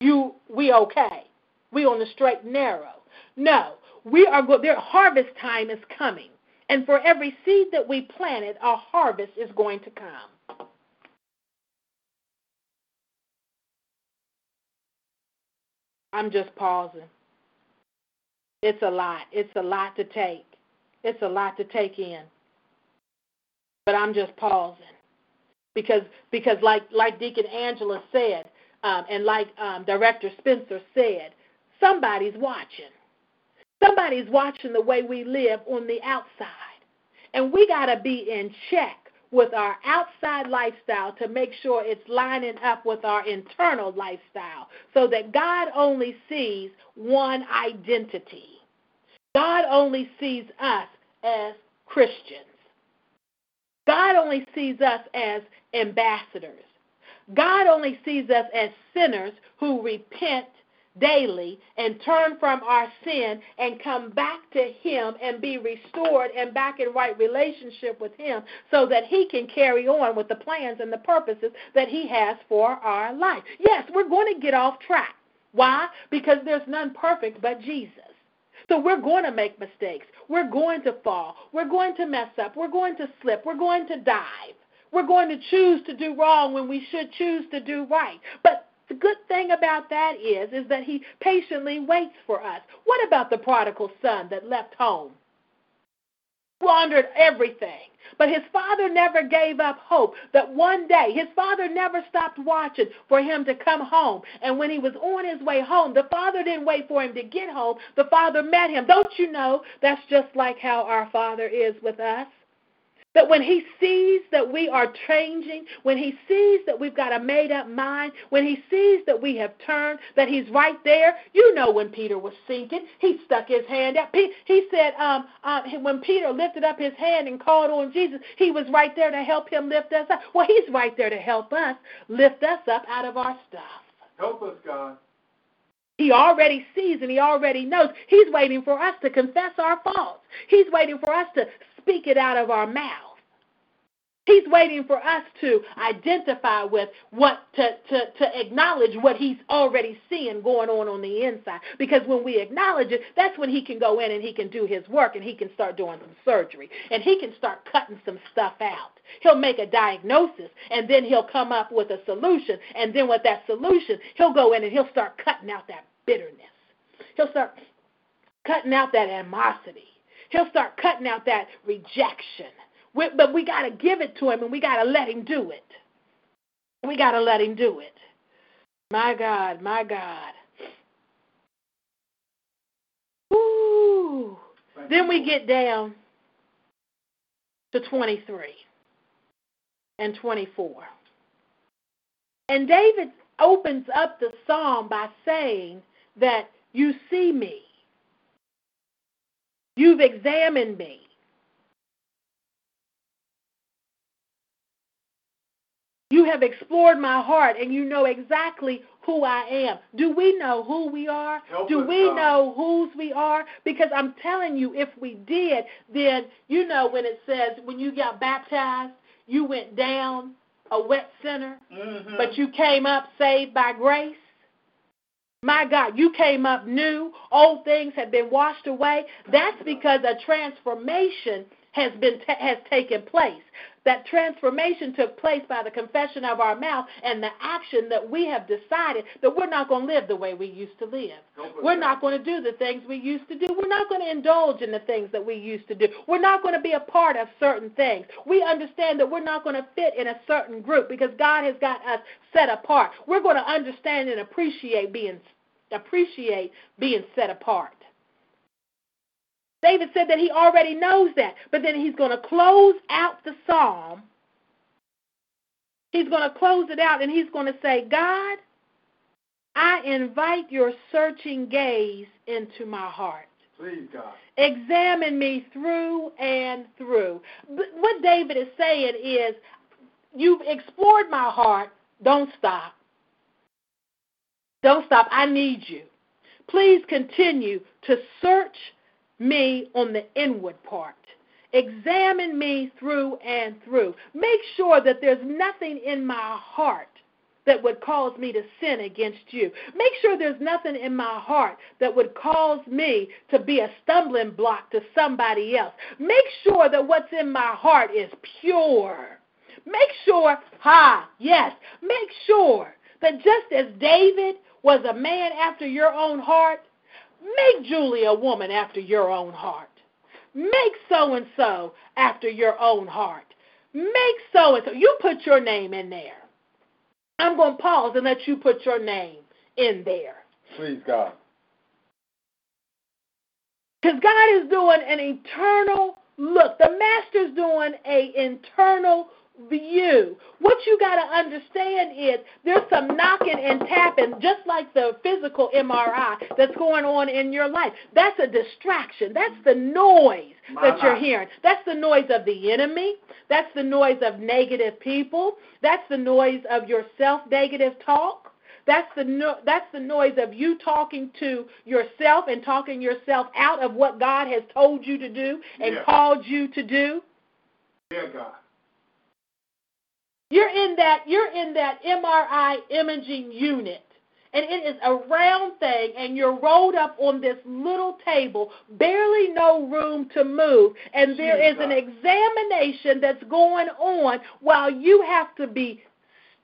you we okay. We on the straight and narrow. No, we are good. Their harvest time is coming. And for every seed that we planted, a harvest is going to come. I'm just pausing. It's a lot. It's a lot to take. It's a lot to take in. But I'm just pausing. Because because like like Deacon Angela said, um, and like um, Director Spencer said, somebody's watching. Somebody's watching the way we live on the outside. And we got to be in check with our outside lifestyle to make sure it's lining up with our internal lifestyle so that God only sees one identity. God only sees us as Christians. God only sees us as ambassadors. God only sees us as sinners who repent daily and turn from our sin and come back to Him and be restored and back in right relationship with Him so that He can carry on with the plans and the purposes that He has for our life. Yes, we're going to get off track. Why? Because there's none perfect but Jesus. So we're going to make mistakes. We're going to fall. We're going to mess up. We're going to slip. We're going to dive. We're going to choose to do wrong when we should choose to do right. But the good thing about that is is that he patiently waits for us. What about the prodigal son that left home? Squandered everything. But his father never gave up hope that one day, his father never stopped watching for him to come home. And when he was on his way home, the father didn't wait for him to get home. The father met him. Don't you know that's just like how our father is with us? That when he sees that we are changing, when he sees that we've got a made up mind, when he sees that we have turned, that he's right there. You know when Peter was sinking, he stuck his hand out. He said, um, uh, when Peter lifted up his hand and called on Jesus, he was right there to help him lift us up. Well, he's right there to help us lift us up out of our stuff. Help us, God. He already sees and he already knows. He's waiting for us to confess our faults. He's waiting for us to speak it out of our mouth. He's waiting for us to identify with what to, to, to acknowledge what he's already seeing going on on the inside. Because when we acknowledge it, that's when he can go in and he can do his work and he can start doing some surgery and he can start cutting some stuff out. He'll make a diagnosis and then he'll come up with a solution. And then with that solution, he'll go in and he'll start cutting out that bitterness. He'll start cutting out that animosity. He'll start cutting out that rejection. We, but we got to give it to him and we got to let him do it. We got to let him do it. My God, my God. Ooh. Then we get down to 23 and 24. And David opens up the psalm by saying that you see me. You've examined me. You have explored my heart and you know exactly who I am. Do we know who we are? Help Do we God. know whose we are? Because I'm telling you, if we did, then you know when it says when you got baptized, you went down a wet sinner, Mhm. but you came up saved by grace. My God, you came up new. Old things have been washed away. That's because a transformation has been ta- has taken place. That transformation took place by the confession of our mouth and the action that we have decided that we're not going to live the way we used to live. We're not going to do the things we used to do. We're not going to indulge in the things that we used to do. We're not going to be a part of certain things. We understand that we're not going to fit in a certain group because God has got us set apart. We're going to understand and appreciate being appreciate being set apart. David said that he already knows that, but then he's going to close out the psalm. He's going to close it out and he's going to say, God, I invite your searching gaze into my heart. Please, God. Examine me through and through. But what David is saying is, you've explored my heart. Don't stop. Don't stop. I need you. Please continue to search me on the inward part. Examine me through and through. Make sure that there's nothing in my heart that would cause me to sin against you. Make sure there's nothing in my heart that would cause me to be a stumbling block to somebody else. Make sure that what's in my heart is pure. Make sure, ha, yes, make sure that just as David was a man after your own heart, make Julie a woman after your own heart. Make so and so after your own heart. Make so and so. You put your name in there. I'm going to pause and let you put your name in there. Please, God. Because God is doing an eternal look. The Master's doing a internal view. What you got to understand is there's some knocking and tapping, just like the physical MRI that's going on in your life. That's a distraction. That's the noise that you're hearing. That's the noise of the enemy. That's the noise of negative people. That's the noise of your self-negative talk. That's the no, that's the noise of you talking to yourself and talking yourself out of what God has told you to do and Yeah. called you to do. Yeah, God. You're in that you're in that MRI imaging unit. And it is a round thing, and you're rolled up on this little table, barely no room to move. And there is an examination that's going on while you have to be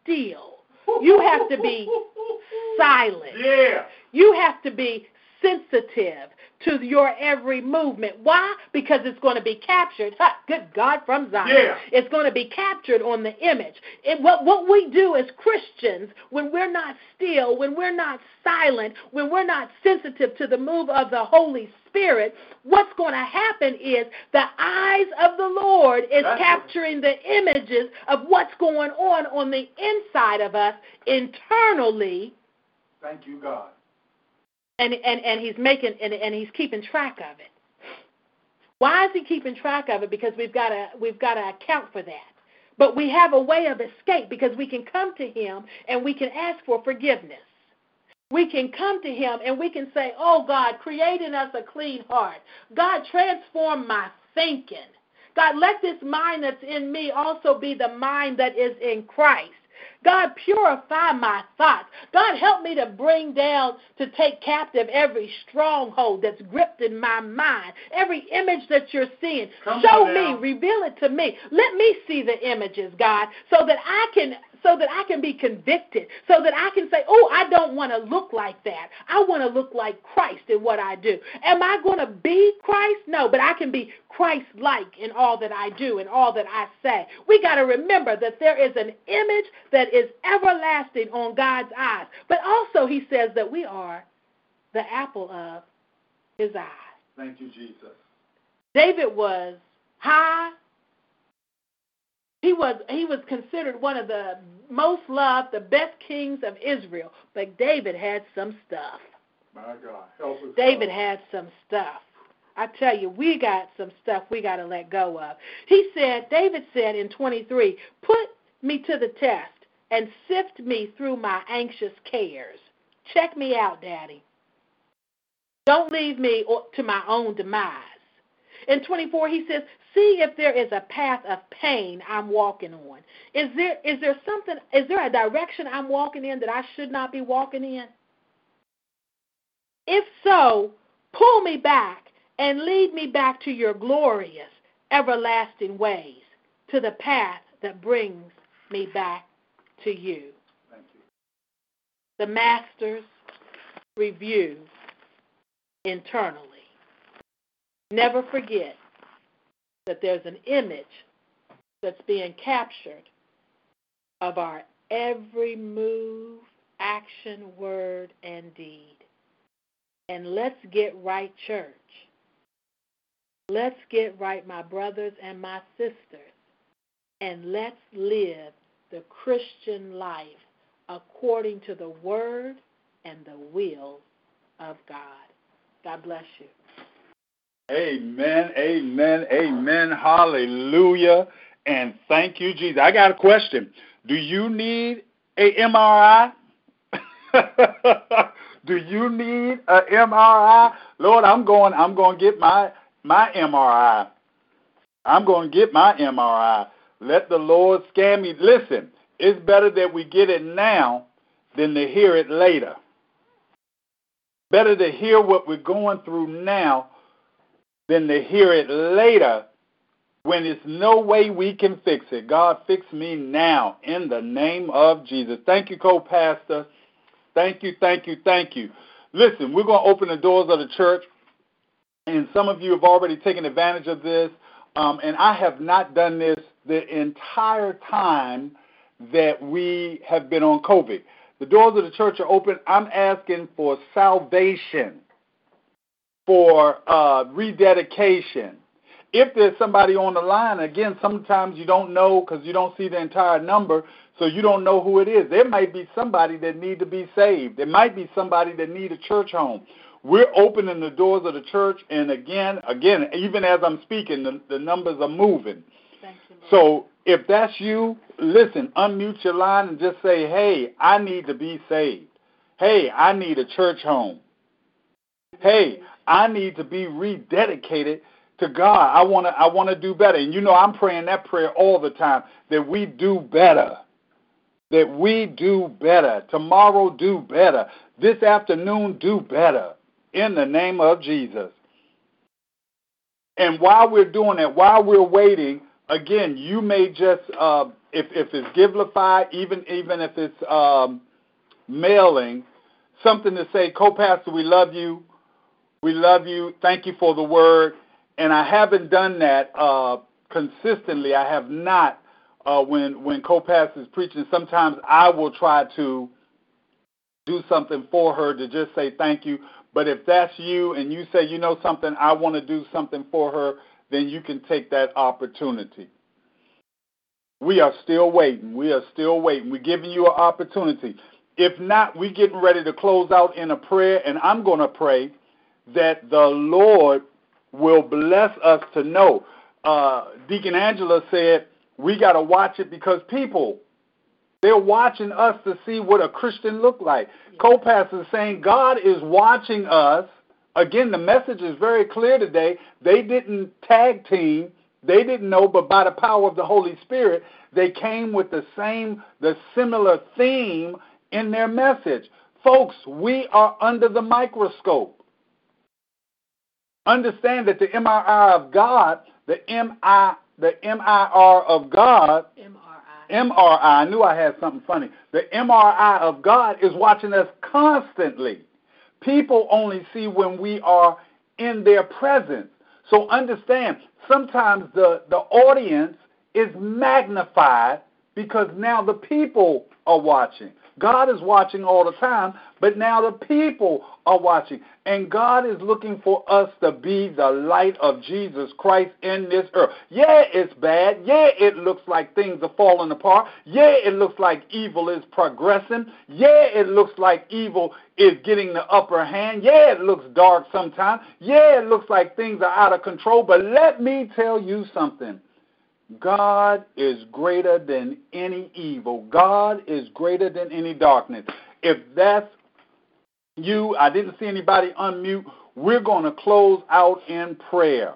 still. You have to be silent. Yeah. You have to be sensitive to your every movement. Why? Because it's going to be captured. Ha, good God from Zion. Yeah. It's going to be captured on the image. And what, what we do as Christians, when we're not still, when we're not silent, when we're not sensitive to the move of the Holy Spirit, what's going to happen is the eyes of the Lord is That's capturing the images of what's going on on the inside of us internally Thank you, God. And and and he's making and, and he's keeping track of it. Why is he keeping track of it? Because we've got to we've got to account for that. But we have a way of escape because we can come to him and we can ask for forgiveness. We can come to him and we can say, "Oh God, create in us a clean heart. God, transform my thinking. God, let this mind that's in me also be the mind that is in Christ." God, purify my thoughts. God, help me to bring down, to take captive every stronghold that's gripped in my mind, every image that you're seeing. Come Show me, reveal it to me. Let me see the images, God, so that I can so that I can be convicted, so that I can say, "Oh, I don't want to look like that. I want to look like Christ in what I do." Am I going to be Christ? No, but I can be Christ-like in all that I do and all that I say. We got to remember that there is an image that is everlasting on God's eyes. But also he says that we are the apple of his eye. Thank you, Jesus. David was high. He was he was considered one of the most loved, the best kings of Israel. But David had some stuff. My God. Help us. David had some stuff. I tell you, we got some stuff we got to let go of. He said, David said in 23, put me to the test and sift me through my anxious cares. Check me out, Daddy. Don't leave me to my own demise. In 24, he says, See if there is a path of pain I'm walking on. Is there is there something is there a direction I'm walking in that I should not be walking in? If so, pull me back and lead me back to your glorious, everlasting ways, to the path that brings me back to you. you. The Master's review internally. Never forget that there's an image that's being captured of our every move, action, word, and deed. And let's get right, church. Let's get right, my brothers and my sisters. And let's live the Christian life according to the word and the will of God. God bless you. Amen, amen, amen. Hallelujah. And thank you, Jesus. I got a question. Do you need a MRI? Do you need a MRI? Lord, I'm going I'm going to get my my MRI. I'm going to get my MRI. Let the Lord scan me. Listen, it's better that we get it now than to hear it later. Better to hear what we're going through now than to hear it later when there's no way we can fix it. God, fix me now in the name of Jesus. Thank you, co pastor. Thank you, thank you, thank you. Listen, we're going to open the doors of the church, and some of you have already taken advantage of this. Um, and I have not done this the entire time that we have been on COVID. The doors of the church are open. I'm asking for salvation, for uh, rededication. If there's somebody on the line, again, sometimes you don't know because you don't see the entire number, so you don't know who it is. There might be somebody that need to be saved. There might be somebody that need a church home. We're opening the doors of the church, and again, again, even as I'm speaking, the, the numbers are moving. So if that's you, listen, unmute your line and just say, hey, I need to be saved. Hey, I need a church home. Hey, I need to be rededicated to God. I want to I want to do better. And you know I'm praying that prayer all the time that we do better. That we do better. Tomorrow do better. This afternoon do better in the name of Jesus. And while we're doing that, while we're waiting, again, you may just uh, if if it's Givelify, even even if it's um, mailing, something to say, co-pastor, we love you, we love you, thank you for the word, and I haven't done that uh, consistently. I have not uh, when when co-pastor is preaching. Sometimes I will try to do something for her to just say thank you. But if that's you and you say, you know something, I want to do something for her, then you can take that opportunity. We are still waiting. We are still waiting. We're giving you an opportunity. If not, we're getting ready to close out in a prayer, and I'm going to pray that the Lord will bless us to know. Uh, Deacon Angela said, we got to watch it because people, they're watching us to see what a Christian look like. Yeah. Co-pastor is saying God is watching us Again, the message is very clear today. They didn't tag team. They didn't know, but by the power of the Holy Spirit, they came with the same, the similar theme in their message. Folks, we are under the microscope. Understand that the MRI of God, the MI, the MIR of God, MRI. MRI, I knew I had something funny. The MRI of God is watching us constantly. People only see when we are in their presence. So understand, sometimes the, the audience is magnified because now the people are watching. God is watching all the time, but now the people are watching. And God is looking for us to be the light of Jesus Christ in this earth. Yeah, it's bad. Yeah, it looks like things are falling apart. Yeah, it looks like evil is progressing. Yeah, it looks like evil is getting the upper hand. Yeah, it looks dark sometimes. Yeah, it looks like things are out of control. But let me tell you something God is greater than any evil. God is greater than any darkness. If that's you, I didn't see anybody unmute. We're going to close out in prayer.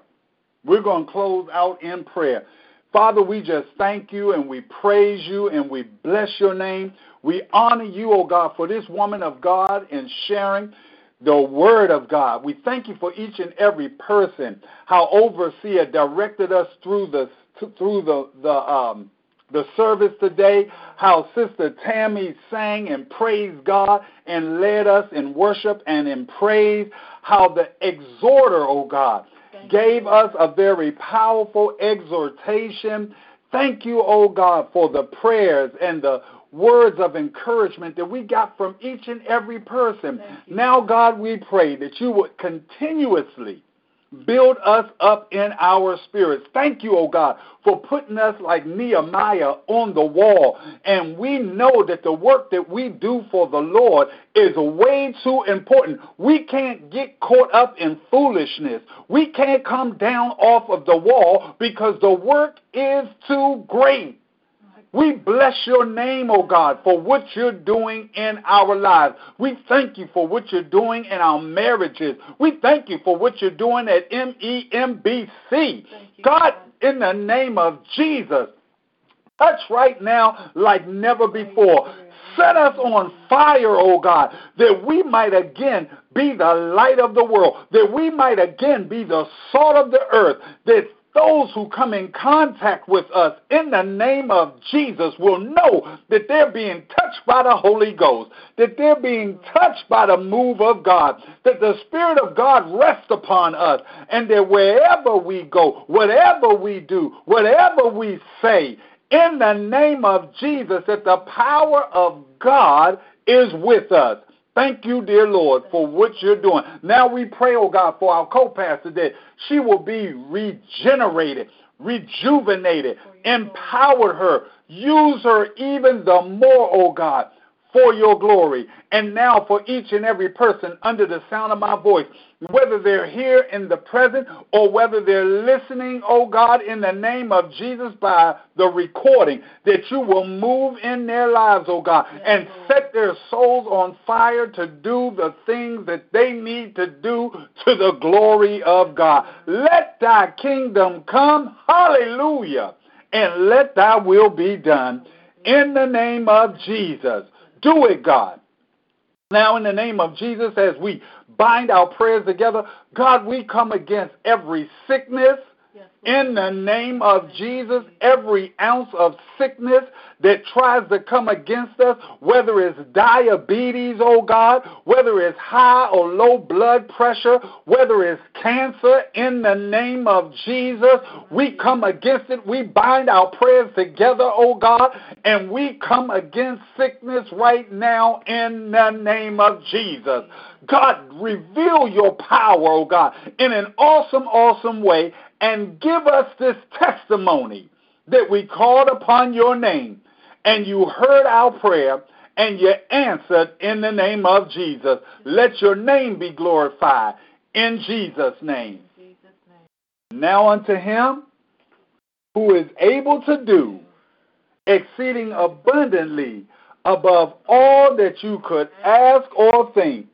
We're going to close out in prayer. Father, we just thank you and we praise you and we bless your name. We honor you, O oh God, for this woman of God and sharing the word of God. We thank you for each and every person, how overseer directed us through the through the the um the service today, how Sister Tammy sang and praised God and led us in worship and in praise, how the exhorter, oh God, Thank gave you. us a very powerful exhortation. Thank you, oh God, for the prayers and the words of encouragement that we got from each and every person. Now, God, we pray that you would continuously build us up in our spirits. Thank you, oh God, for putting us like Nehemiah on the wall. And we know that the work that we do for the Lord is way too important. We can't get caught up in foolishness. We can't come down off of the wall because the work is too great. We bless your name, oh God, for what you're doing in our lives. We thank you for what you're doing in our marriages. We thank you for what you're doing at MEMBC. God, in the name of Jesus, touch right now like never before. Set us on fire, oh God, that we might again be the light of the world, that we might again be the salt of the earth, that those who come in contact with us in the name of Jesus will know that they're being touched by the Holy Ghost, that they're being touched by the move of God, that the Spirit of God rests upon us, and that wherever we go, whatever we do, whatever we say, in the name of Jesus, that the power of God is with us. Thank you, dear Lord, for what you're doing. Now we pray, oh God, for our co pastor that she will be regenerated, rejuvenated, empower her, use her even the more, oh God, for your glory. And now for each and every person under the sound of my voice, whether they're here in the present or whether they're listening, oh God, in the name of Jesus by the recording, that you will move in their lives, oh God, and set their souls on fire to do the things that they need to do to the glory of God. Let thy kingdom come, hallelujah, and let thy will be done in the name of Jesus. Do it, God. Now, in the name of Jesus, as we bind our prayers together, God, we come against every sickness, in the name of Jesus, every ounce of sickness that tries to come against us, whether it's diabetes, oh God, whether it's high or low blood pressure, whether it's cancer, in the name of Jesus, we come against it. We bind our prayers together, oh God, and we come against sickness right now in the name of Jesus. God, reveal your power, oh God, in an awesome, awesome way and give us this testimony that we called upon your name and you heard our prayer and you answered in the name of Jesus. Let your name be glorified in Jesus' name. Now unto him who is able to do exceeding abundantly above all that you could ask or think,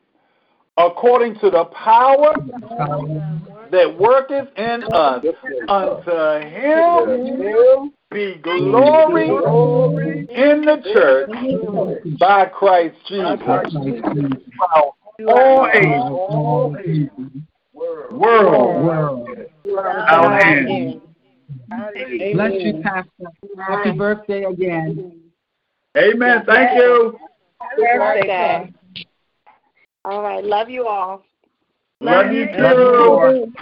according to the power that worketh in us. Unto him be glory in the church by Christ Jesus. All ages, world, without end. Bless you, Pastor. Happy birthday again. Amen. Thank you. Happy Birthday. All right. Love you all. Love you too.